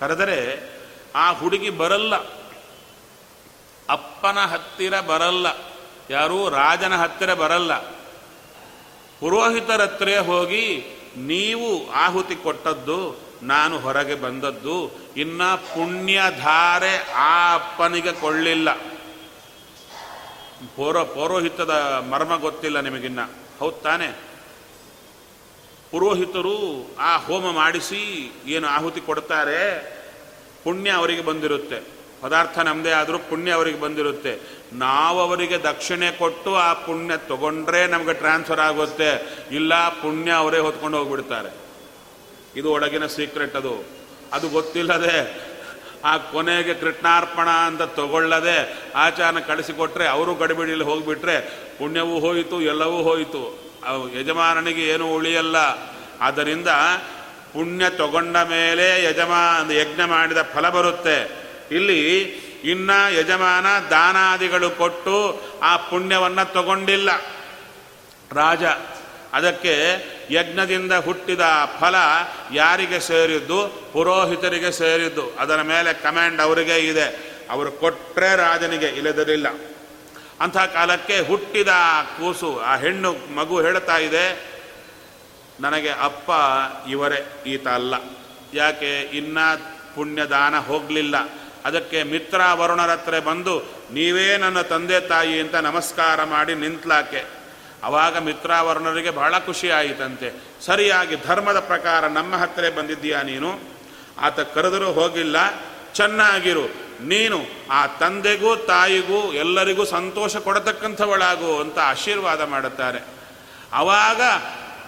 ಕರೆದರೆ ಆ ಹುಡುಗಿ ಬರಲ್ಲ. ಅಪ್ಪನ ಹತ್ತಿರ ಬರಲ್ಲ, ಯಾರೂ ರಾಜನ ಹತ್ತಿರ ಬರಲ್ಲ. ಪುರೋಹಿತರ ಹತ್ರ ಹೋಗಿ, ನೀವು ಆಹುತಿ ಕೊಟ್ಟದ್ದು, ನಾನು ಹೊರಗೆ ಬಂದದ್ದು, ಇನ್ನ ಪುಣ್ಯಧಾರೆ ಆ ಅಪ್ಪನಿಗೆ ಕೊಳ್ಳಿಲ್ಲ. ಪೌರ, ಪೌರೋಹಿತದ ಮರ್ಮ ಗೊತ್ತಿಲ್ಲ ನಿಮಗಿನ್ನ. ಹೌದು ತಾನೆ? ಪುರೋಹಿತರು ಆ ಹೋಮ ಮಾಡಿಸಿ ಏನು ಆಹುತಿ ಕೊಡ್ತಾರೆ, ಪುಣ್ಯ ಅವರಿಗೆ ಬಂದಿರುತ್ತೆ. ಪದಾರ್ಥ ನಮ್ಮದೇ ಆದರೂ ಪುಣ್ಯ ಅವರಿಗೆ ಬಂದಿರುತ್ತೆ. ನಾವು ಅವರಿಗೆ ದಕ್ಷಿಣೆ ಕೊಟ್ಟು ಆ ಪುಣ್ಯ ತಗೊಂಡ್ರೆ ನಮಗೆ ಟ್ರಾನ್ಸ್ಫರ್ ಆಗುತ್ತೆ. ಇಲ್ಲ, ಪುಣ್ಯ ಅವರೇ ಹೊತ್ಕೊಂಡು ಹೋಗ್ಬಿಡ್ತಾರೆ. ಇದು ಒಳಗಿನ ಸೀಕ್ರೆಟ್ ಅದು. ಅದು ಗೊತ್ತಿಲ್ಲದೆ ಆ ಕೊನೆಗೆ ಕೃಷ್ಣಾರ್ಪಣ ಅಂತ ತಗೊಳ್ಳದೆ ಆಚಾರನ ಕಳಿಸಿಕೊಟ್ರೆ ಅವರು ಗಡಿಬಿಡಿಯಲ್ಲಿ ಹೋಗಿಬಿಟ್ರೆ ಪುಣ್ಯವೂ ಹೋಯಿತು, ಎಲ್ಲವೂ ಹೋಯಿತು. ಯಜಮಾನನಿಗೆ ಏನೂ ಉಳಿಯಲ್ಲ. ಆದ್ದರಿಂದ ಪುಣ್ಯ ತಗೊಂಡ ಮೇಲೆ ಯಜಮಾನ ಯಜ್ಞ ಮಾಡಿದ ಫಲ ಬರುತ್ತೆ. ಇಲ್ಲಿ ಇನ್ನ ಯಜಮಾನ ದಾನಾದಿಗಳು ಕೊಟ್ಟು ಆ ಪುಣ್ಯವನ್ನು ತಗೊಂಡಿಲ್ಲ. ರಾಜ, ಅದಕ್ಕೆ ಯಜ್ಞದಿಂದ ಹುಟ್ಟಿದ ಫಲ ಯಾರಿಗೆ ಸೇರಿದ್ದು? ಪುರೋಹಿತರಿಗೆ ಸೇರಿದ್ದು. ಅದರ ಮೇಲೆ ಕಮ್ಯಾಂಡ್ ಅವರಿಗೆ ಇದೆ. ಅವರು ಕೊಟ್ಟರೆ ರಾಜನಿಗೆ ಇಲ್ಲದಿರಲಿಲ್ಲ ಅಂಥ ಕಾಲಕ್ಕೆ ಹುಟ್ಟಿದ ಕೂಸು, ಆ ಹೆಣ್ಣು ಮಗು ಹೇಳ್ತಾ ಇದೆ, ನನಗೆ ಅಪ್ಪ ಇವರೇ, ಈತ ಅಲ್ಲ. ಯಾಕೆ? ಇನ್ನ ಪುಣ್ಯದಾನ ಹೋಗಲಿಲ್ಲ. ಅದಕ್ಕೆ ಮಿತ್ರ ವರುಣರ ಹತ್ರ ಬಂದು, ನೀವೇ ನನ್ನ ತಂದೆ ತಾಯಿ ಅಂತ ನಮಸ್ಕಾರ ಮಾಡಿ ನಿಂತ್ಲಾಕೆ. ಅವಾಗ ಮಿತ್ರಾವರ್ಣರಿಗೆ ಬಹಳ ಖುಷಿ ಆಯಿತಂತೆ. ಸರಿಯಾಗಿ ಧರ್ಮದ ಪ್ರಕಾರ ನಮ್ಮ ಹತ್ತಿರ ಬಂದಿದ್ದೀಯಾ ನೀನು? ಆತ ಕರೆದರೂ ಹೋಗಿಲ್ಲ. ಚೆನ್ನಾಗಿರು. ನೀನು ಆ ತಂದೆಗೂ ತಾಯಿಗೂ ಎಲ್ಲರಿಗೂ ಸಂತೋಷ ಕೊಡತಕ್ಕಂಥವಳಾಗು ಅಂತ ಆಶೀರ್ವಾದ ಮಾಡುತ್ತಾರೆ. ಅವಾಗ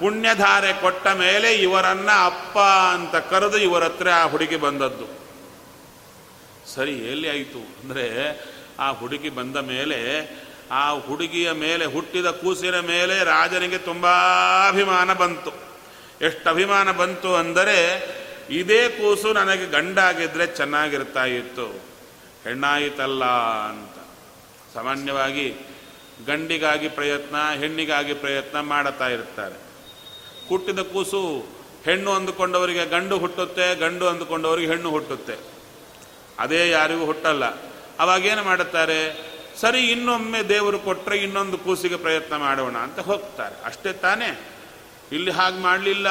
ಪುಣ್ಯಧಾರೆ ಕೊಟ್ಟ ಮೇಲೆ ಇವರನ್ನ ಅಪ್ಪ ಅಂತ ಕರೆದು ಇವರ ಹತ್ರ ಆ ಹುಡುಗಿ ಬಂದದ್ದು. ಸರಿ, ಎಲ್ಲಿ ಆಯಿತು? ಅಂದರೆ ಆ ಹುಡುಗಿ ಬಂದ ಮೇಲೆ, ಆ ಹುಡುಗಿಯ ಮೇಲೆ, ಹುಟ್ಟಿದ ಕೂಸಿನ ಮೇಲೆ ರಾಜನಿಗೆ ತುಂಬ ಅಭಿಮಾನ ಬಂತು. ಎಷ್ಟು ಅಭಿಮಾನ ಬಂತು ಅಂದರೆ, ಇದೇ ಕೂಸು ನನಗೆ ಗಂಡಾಗಿದ್ದರೆ ಚೆನ್ನಾಗಿರ್ತಾ ಇತ್ತು ಹೆಣ್ಣಾಯಿತಲ್ಲ ಅಂತ. ಸಾಮಾನ್ಯವಾಗಿ ಗಂಡಿಗಾಗಿ ಪ್ರಯತ್ನ, ಹೆಣ್ಣಿಗಾಗಿ ಪ್ರಯತ್ನ ಮಾಡುತ್ತಾ ಇರ್ತಾರೆ. ಹುಟ್ಟಿದ ಕೂಸು ಹೆಣ್ಣು ಅಂದುಕೊಂಡವರಿಗೆ ಗಂಡು ಹುಟ್ಟುತ್ತೆ, ಗಂಡು ಅಂದುಕೊಂಡವರಿಗೆ ಹೆಣ್ಣು ಹುಟ್ಟುತ್ತೆ. ಅದೇ ಯಾರಿಗೂ ಹುಟ್ಟಲ್ಲ. ಅವಾಗೇನು ಮಾಡುತ್ತಾರೆ? ಸರಿ, ಇನ್ನೊಮ್ಮೆ ದೇವರು ಕೊಟ್ಟರೆ ಇನ್ನೊಂದು ಕೂಸಿಗೆ ಪ್ರಯತ್ನ ಮಾಡೋಣ ಅಂತ ಹೋಗ್ತಾರೆ. ಅಷ್ಟೇ ತಾನೇ. ಇಲ್ಲಿ ಹಾಗೆ ಮಾಡಲಿಲ್ಲ.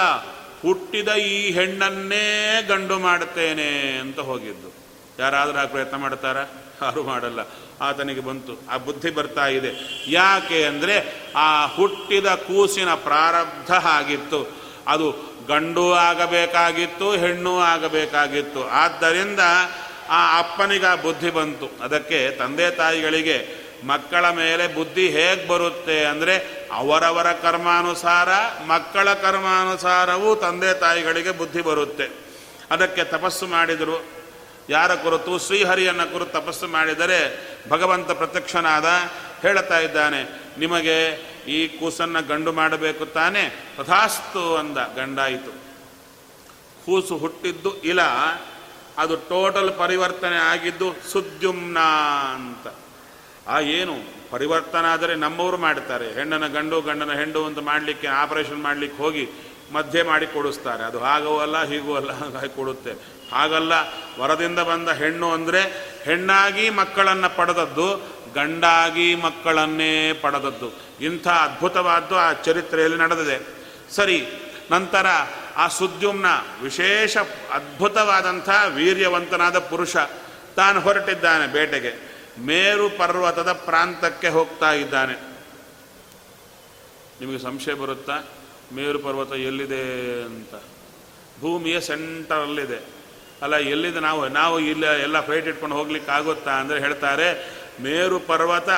ಹುಟ್ಟಿದ ಈ ಹೆಣ್ಣನ್ನೇ ಗಂಡು ಮಾಡುತ್ತೇನೆ ಅಂತ ಹೋಗಿದ್ದು. ಯಾರಾದರೂ ಆ ಪ್ರಯತ್ನ ಮಾಡ್ತಾರ ಯಾರು ಮಾಡಲ್ಲ. ಆತನಿಗೆ ಬಂತು. ಆ ಬುದ್ಧಿ ಬರ್ತಾ ಇದೆ. ಯಾಕೆ ಅಂದರೆ ಆ ಹುಟ್ಟಿದ ಕೂಸಿನ ಪ್ರಾರಬ್ಧ ಆಗಿತ್ತು. ಅದು ಗಂಡು ಆಗಬೇಕಾಗಿತ್ತು, ಹೆಣ್ಣು ಆಗಬೇಕಾಗಿತ್ತು. ಆದ್ದರಿಂದ ಆ ಅಪ್ಪನಿಗೆ ಆ ಬುದ್ಧಿ ಬಂತು. ಅದಕ್ಕೆ ತಂದೆ ತಾಯಿಗಳಿಗೆ ಮಕ್ಕಳ ಮೇಲೆ ಬುದ್ಧಿ ಹೇಗೆ ಬರುತ್ತೆ ಅಂದರೆ ಅವರವರ ಕರ್ಮಾನುಸಾರ, ಮಕ್ಕಳ ಕರ್ಮಾನುಸಾರವೂ ತಂದೆ ತಾಯಿಗಳಿಗೆ ಬುದ್ಧಿ ಬರುತ್ತೆ. ಅದಕ್ಕೆ ತಪಸ್ಸು ಮಾಡಿದರು. ಯಾರ ಕುರಿತು? ಶ್ರೀಹರಿಯನ್ನ ಕುರಿತು ತಪಸ್ಸು ಮಾಡಿದರೆ ಭಗವಂತ ಪ್ರತ್ಯಕ್ಷನಾದ ಹೇಳ್ತಾ ಇದ್ದಾನೆ, ನಿಮಗೆ ಈ ಕೂಸನ್ನು ಗಂಡು ಮಾಡಬೇಕು ತಾನೆ? ತಥಾಸ್ತು ಅಂದ ಗಂಡಾಯಿತು. ಕೂಸು ಹುಟ್ಟಿದ್ದು, ಇಲ ಅದು ಟೋಟಲ್ ಪರಿವರ್ತನೆ ಆಗಿದ್ದು ಸುದ್ಯುಮ್ನ ಅಂತ. ಆ ಏನು ಪರಿವರ್ತನೆ ಆದರೆ ನಮ್ಮವರು ಮಾಡ್ತಾರೆ. ಹೆಣ್ಣನ ಗಂಡು, ಗಂಡನ ಹೆಂಡು ಅಂತ ಮಾಡಲಿಕ್ಕೆ, ಆಪರೇಷನ್ ಮಾಡಲಿಕ್ಕೆ ಹೋಗಿ ಮಧ್ಯೆ ಮಾಡಿ ಕೊಡಿಸ್ತಾರೆ. ಅದು ಹಾಗೂ ಅಲ್ಲ, ಹೀಗೂ ಅಲ್ಲ ಹಾಗೆ ಕೊಡುತ್ತೆ. ಹಾಗಲ್ಲ, ವರದಿಂದ ಬಂದ ಹೆಣ್ಣು ಅಂದರೆ ಹೆಣ್ಣಾಗಿ ಮಕ್ಕಳನ್ನು ಪಡೆದದ್ದು, ಗಂಡಾಗಿ ಮಕ್ಕಳನ್ನೇ ಪಡೆದದ್ದು. ಇಂಥ ಅದ್ಭುತವಾದ್ದು ಆ ಚರಿತ್ರೆಯಲ್ಲಿ ನಡೆದಿದೆ. ಸರಿ, ನಂತರ ಆ ಸುದ್ಯುಮ್ನ ವಿಶೇಷ ಅದ್ಭುತವಾದಂಥ ವೀರ್ಯವಂತನಾದ ಪುರುಷ ತಾನು ಹೊರಟಿದ್ದಾನೆ ಬೇಟೆಗೆ. ಮೇರು ಪರ್ವತದ ಪ್ರಾಂತಕ್ಕೆ ಹೋಗ್ತಾ ಇದ್ದಾನೆ. ನಿಮಗೆ ಸಂಶಯ ಬರುತ್ತಾ? ಮೇರು ಪರ್ವತ ಎಲ್ಲಿದೆ ಅಂತ. ಭೂಮಿಯ ಸೆಂಟರಲ್ಲಿದೆ ಅಲ್ಲ, ಎಲ್ಲಿದೆ ನಾವು? ನಾವು ಇಲ್ಲ, ಎಲ್ಲ ಫ್ಲೈಟ್ ಇಟ್ಕೊಂಡು ಹೋಗ್ಲಿಕ್ಕೆ ಆಗುತ್ತಾ ಅಂದರೆ ಹೇಳ್ತಾರೆ, ಮೇರು ಪರ್ವತ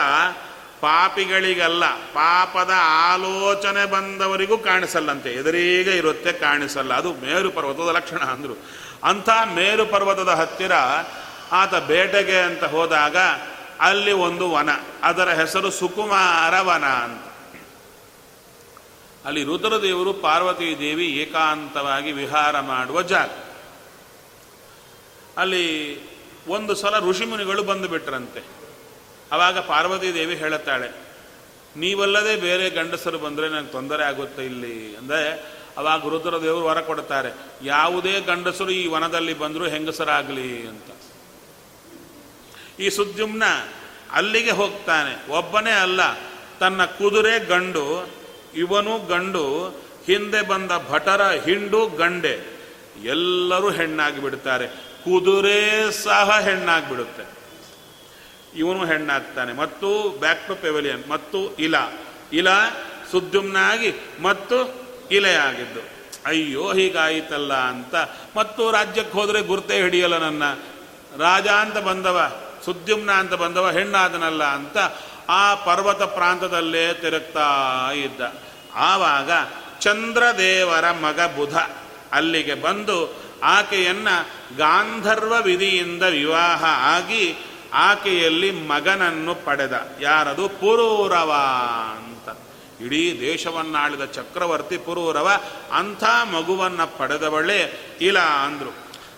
ಪಾಪಿಗಳಿಗಲ್ಲ, ಪಾಪದ ಆಲೋಚನೆ ಬಂದವರಿಗೂ ಕಾಣಿಸಲ್ಲಂತೆ. ಎದುರಿಗೆ ಇರುತ್ತೆ ಕಾಣಿಸಲ್ಲ. ಅದು ಮೇರು ಪರ್ವತದ ಲಕ್ಷಣ ಅಂದರು. ಅಂಥ ಮೇರು ಪರ್ವತದ ಹತ್ತಿರ ಆತ ಬೇಟೆಗೆ ಅಂತ ಹೋದಾಗ ಅಲ್ಲಿ ಒಂದು ವನ, ಅದರ ಹೆಸರು ಸುಕುಮಾರ ವನ ಅಂತ. ಅಲ್ಲಿ ರುದ್ರದೇವರು ಪಾರ್ವತಿ ದೇವಿ ಏಕಾಂತವಾಗಿ ವಿಹಾರ ಮಾಡುವ ಜಾಗ. ಅಲ್ಲಿ ಒಂದು ಸಲ ಋಷಿಮುನಿಗಳು ಬಂದು ಬಿಟ್ರಂತೆ. ಆವಾಗ ಪಾರ್ವತಿ ದೇವಿ ಹೇಳುತ್ತಾಳೆ, ನೀವಲ್ಲದೆ ಬೇರೆ ಗಂಡಸರು ಬಂದರೆ ನನಗೆ ತೊಂದರೆ ಆಗುತ್ತೆ ಇಲ್ಲಿ? ಅಂದರೆ ಅವಾಗ ರುದ್ರದೇವರು ವರ ಕೊಡ್ತಾರೆ ಯಾವುದೇ ಗಂಡಸರು ಈ ವನದಲ್ಲಿ ಬಂದರೂ ಹೆಂಗಸರಾಗಲಿ? ಅಂತ. ಈ ಸುದ್ಯುಮ್ನ ಅಲ್ಲಿಗೆ ಹೋಗ್ತಾನೆ. ಒಬ್ಬನೇ ಅಲ್ಲ, ತನ್ನ ಕುದುರೆ ಗಂಡು, ಇವನು ಗಂಡು, ಹಿಂದೆ ಬಂದ ಭಟರ ಹಿಂಡು ಗಂಡೆ, ಎಲ್ಲರೂ ಹೆಣ್ಣಾಗಿ ಬಿಡ್ತಾರೆ ಕುದುರೆ ಸಹ ಹೆಣ್ಣಾಗಿ ಬಿಡುತ್ತೆ ಇವನು ಹೆಣ್ಣಾಗ್ತಾನೆ. ಮತ್ತು ಬ್ಯಾಕ್ ಟು ಪೆವಿಲಿಯನ್, ಮತ್ತು ಇಲ. ಇಲ ಸುದ್ಯುಮ್ನಾಗಿ, ಮತ್ತು ಇಲೆಯಾಗಿದ್ದು. ಅಯ್ಯೋ, ಹೀಗಾಯಿತಲ್ಲ ಅಂತ. ಮತ್ತು ರಾಜ್ಯಕ್ಕೆ ಹೋದರೆ ಗುರ್ತೇ ಹಿಡಿಯಲ್ಲ ನನ್ನ. ರಾಜ ಅಂತ ಬಂದವ, ಸುದ್ಯುಮ್ನ ಅಂತ ಬಂದವ, ಹೆಣ್ಣಾದನಲ್ಲ ಅಂತ ಆ ಪರ್ವತ ಪ್ರಾಂತದಲ್ಲೇ ತಿರುಗ್ತಾ ಇದ್ದ. ಆವಾಗ ಚಂದ್ರದೇವರ ಮಗ ಬುಧ ಅಲ್ಲಿಗೆ ಬಂದು ಆಕೆಯನ್ನ ಗಾಂಧರ್ವ ವಿಧಿಯಿಂದ ವಿವಾಹ ಆಗಿ ಆಕೆಯಲ್ಲಿ ಮಗನನ್ನು ಪಡೆದ. ಯಾರದು? ಪುರೂರವ ಅಂತ. ಇಡೀ ದೇಶವನ್ನಾಳಿದ ಚಕ್ರವರ್ತಿ ಪುರೂರವ ಅಂಥ ಮಗುವನ್ನು ಪಡೆದವಳೆ ಇಲ್ಲ ಅಂದರು.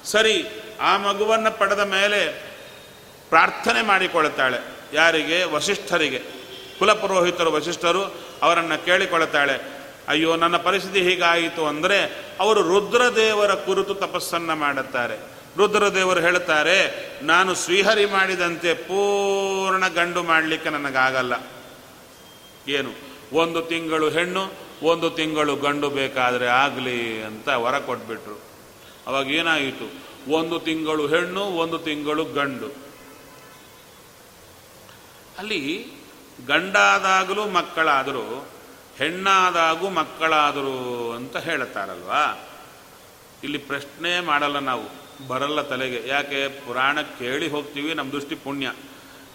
ಸರಿ, ಆ ಮಗುವನ್ನು ಪಡೆದ ಮೇಲೆ ಪ್ರಾರ್ಥನೆ ಮಾಡಿಕೊಳ್ತಾಳೆ. ಯಾರಿಗೆ? ವಸಿಷ್ಠರಿಗೆ. ಕುಲಪುರೋಹಿತರು, ವಸಿಷ್ಠರು ಅವರನ್ನು ಕೇಳಿಕೊಳ್ತಾಳೆ. ಅಯ್ಯೋ, ನನ್ನ ಪರಿಸ್ಥಿತಿ ಹೀಗಾಯಿತು ಅಂದರೆ ಅವರು ರುದ್ರದೇವರ ಕುರಿತು ತಪಸ್ಸನ್ನು ಮಾಡುತ್ತಾರೆ. ರುದ್ರದೇವರು ಹೇಳ್ತಾರೆ ನಾನು ಶ್ರೀಹರಿ ಮಾಡಿದಂತೆ ಪೂರ್ಣ ಗಂಡು ಮಾಡಲಿಕ್ಕೆ ನನಗಾಗಲ್ಲ. ಏನು? ಒಂದು ತಿಂಗಳು ಹೆಣ್ಣು, ಒಂದು ತಿಂಗಳು ಗಂಡು ಬೇಕಾದರೆ ಆಗಲಿ ಅಂತ ವರ ಕೊಟ್ಬಿಟ್ರು. ಅವಾಗ ಏನಾಯಿತು? ಒಂದು ತಿಂಗಳು ಹೆಣ್ಣು, ಒಂದು ತಿಂಗಳು ಗಂಡು. ಅಲ್ಲಿ ಗಂಡಾದಾಗಲೂ ಮಕ್ಕಳಾದರೂ, ಹೆಣ್ಣಾದಾಗೂ ಮಕ್ಕಳಾದರು ಅಂತ ಹೇಳ್ತಾರಲ್ವಾ ಇಲ್ಲಿ ಪ್ರಶ್ನೆ ಮಾಡಲ್ಲ ನಾವು. ಬರಲ್ಲ ತಲೆಗೆ. ಯಾಕೆ? ಪುರಾಣ ಕೇಳಿ ಹೋಗ್ತೀವಿ ನಮ್ಮ ದೃಷ್ಟಿ ಪುಣ್ಯ.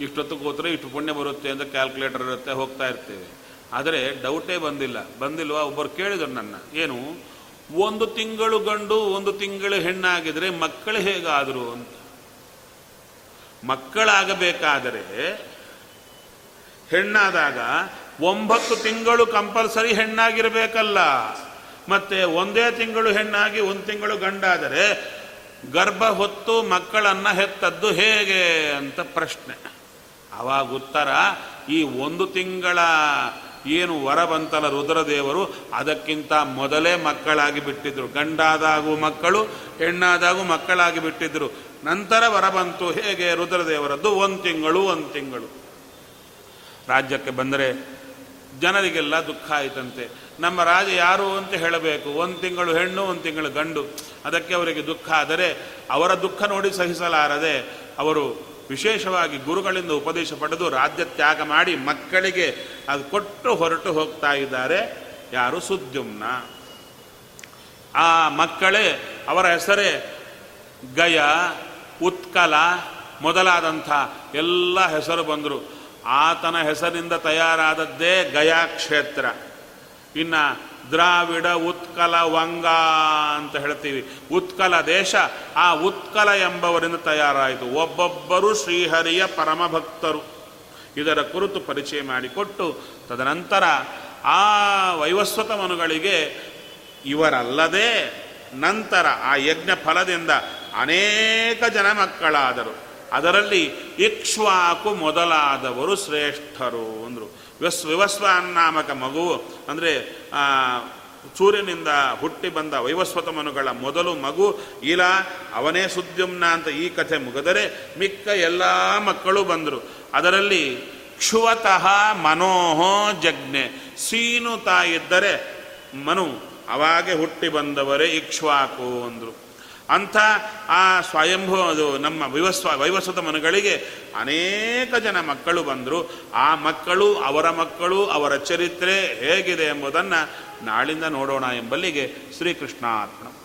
ಇಷ್ಟೊತ್ತು ಕೂತ್ರೆ ಇಷ್ಟು ಪುಣ್ಯ ಬರುತ್ತೆ ಅಂತ ಕ್ಯಾಲ್ಕುಲೇಟರ್ ಇರುತ್ತೆ, ಹೋಗ್ತಾ ಇರ್ತೀವಿ. ಆದರೆ ಡೌಟೇ ಬಂದಿಲ್ಲ. ಬಂದಿಲ್ವಾ? ಒಬ್ಬರು ಕೇಳಿದರು ನನ್ನ. ಏನು? ಒಂದು ತಿಂಗಳು ಗಂಡು, ಒಂದು ತಿಂಗಳು ಹೆಣ್ಣಾಗಿದ್ರೆ ಮಕ್ಕಳು ಹೇಗಾದರು ಅಂತ. ಮಕ್ಕಳಾಗಬೇಕಾದರೆ ಹೆಣ್ಣಾದಾಗ ಒಂಬತ್ತು ತಿಂಗಳು ಕಂಪಲ್ಸರಿ ಹೆಣ್ಣಾಗಿರಬೇಕಲ್ಲ. ಮತ್ತೆ ಒಂದೇ ತಿಂಗಳು ಹೆಣ್ಣಾಗಿ, ಒಂದು ತಿಂಗಳು ಗಂಡಾದರೆ ಗರ್ಭ ಹೊತ್ತು ಮಕ್ಕಳನ್ನು ಹೆತ್ತದ್ದು ಹೇಗೆ ಅಂತ ಪ್ರಶ್ನೆ. ಅವಾಗ ಉತ್ತರ, ಈ ಒಂದು ತಿಂಗಳ ಏನು ವರ ಬಂತಲ್ಲ ರುದ್ರದೇವರು, ಅದಕ್ಕಿಂತ ಮೊದಲೇ ಮಕ್ಕಳಾಗಿ ಬಿಟ್ಟಿದ್ರು. ಗಂಡಾದಾಗೂ ಮಕ್ಕಳು, ಹೆಣ್ಣಾದಾಗೂ ಮಕ್ಕಳಾಗಿ ಬಿಟ್ಟಿದ್ರು. ನಂತರ ವರ ಬಂತು, ಹೇಗೆ ರುದ್ರದೇವರದ್ದು? ಒಂದು ತಿಂಗಳು ಒಂದು ತಿಂಗಳು. ರಾಜ್ಯಕ್ಕೆ ಬಂದರೆ ಜನರಿಗೆಲ್ಲ ದುಃಖ ಆಯ್ತಂತೆ. ನಮ್ಮ ರಾಜ ಯಾರು ಅಂತ ಹೇಳಬೇಕು? ಒಂದು ತಿಂಗಳು ಹೆಣ್ಣು, ಒಂದು ತಿಂಗಳು ಗಂಡು. ಅದಕ್ಕೆ ಅವರಿಗೆ ದುಃಖ ಆದರೆ ಅವರ ದುಃಖ ನೋಡಿ ಸಹಿಸಲಾರದೆ ಅವರು ವಿಶೇಷವಾಗಿ ಗುರುಗಳಿಂದ ಉಪದೇಶ ಪಡೆದು ರಾಜ್ಯ ತ್ಯಾಗ ಮಾಡಿ ಮಕ್ಕಳಿಗೆ ಅದು ಕೊಟ್ಟು ಹೊರಟು ಹೋಗ್ತಾ ಇದ್ದಾರೆ. ಯಾರು? ಸುದ್ಯುಮ್ನ. ಆ ಮಕ್ಕಳೇ, ಅವರ ಹೆಸರೇ ಗಯ, ಉತ್ಕಲ ಮೊದಲಾದಂಥ ಎಲ್ಲ ಹೆಸರು ಬಂದರು. ಆತನ ಹೆಸರಿಂದ ತಯಾರಾದದ್ದೇ ಗಯಾ ಕ್ಷೇತ್ರ ಇನ್ನು ದ್ರಾವಿಡ ಉತ್ಕಲ ವಂಗ ಅಂತ ಹೇಳ್ತೀವಿ. ಉತ್ಕಲ ದೇಶ, ಆ ಉತ್ಕಲ ಎಂಬವರಿಂದ ತಯಾರಾಯಿತು. ಒಬ್ಬೊಬ್ಬರು ಶ್ರೀಹರಿಯ ಪರಮ ಭಕ್ತರು. ಇದರ ಕುರಿತು ಪರಿಚಯ ಮಾಡಿಕೊಟ್ಟು, ತದನಂತರ ಆ ವೈವಸ್ವತ ಮನುಗಳಿಗೆ ಇವರಲ್ಲದೆ ನಂತರ ಆ ಯಜ್ಞ ಫಲದಿಂದ ಅನೇಕ ಜನ ಮಕ್ಕಳಾದರು. ಅದರಲ್ಲಿ ಇಕ್ಷ್ವಾಕು ಮೊದಲಾದವರು ಶ್ರೇಷ್ಠರು ಅಂದರು. ವಿವಸ್ ವಿವಸ್ವ ನಾಮಕ ಮಗು. ಅಂದರೆ ಸೂರ್ಯನಿಂದ ಹುಟ್ಟಿ ಬಂದ ವೈವಸ್ವತ ಮನುಗಳ ಮೊದಲು ಮಗು ಇಲ್ಲ ಅವನೇ ಸುದ್ಯುಮ್ನ ಅಂತ ಈ ಕಥೆ ಮುಗಿದರೆ ಮಿಕ್ಕ ಎಲ್ಲ ಮಕ್ಕಳು ಬಂದರು. ಅದರಲ್ಲಿ ಕ್ಷುವತಃ ಮನೋಹೋ ಜಜ್ಞೆ. ಸೀನು ತಾಯಿದ್ದರೆ ಮನು, ಅವಾಗೆ ಹುಟ್ಟಿ ಬಂದವರೇ ಇಕ್ಷ್ವಾಕು ಅಂದರು. ಅಂಥ ಆ ಸ್ವಯಂಭೂ ಅದು ನಮ್ಮ ವಿವಸ್ವ ವೈವಸ್ವತ ಮನುಗಳಿಗೆ ಅನೇಕ ಜನ ಮಕ್ಕಳು ಬಂದರು. ಆ ಮಕ್ಕಳು, ಅವರ ಮಕ್ಕಳು, ಅವರ ಚರಿತ್ರೆ ಹೇಗಿದೆ ಎಂಬುದನ್ನು ನಾಳಿಂದ ನೋಡೋಣ ಎಂಬಲ್ಲಿಗೆ ಶ್ರೀಕೃಷ್ಣಾರ್ಪಣ.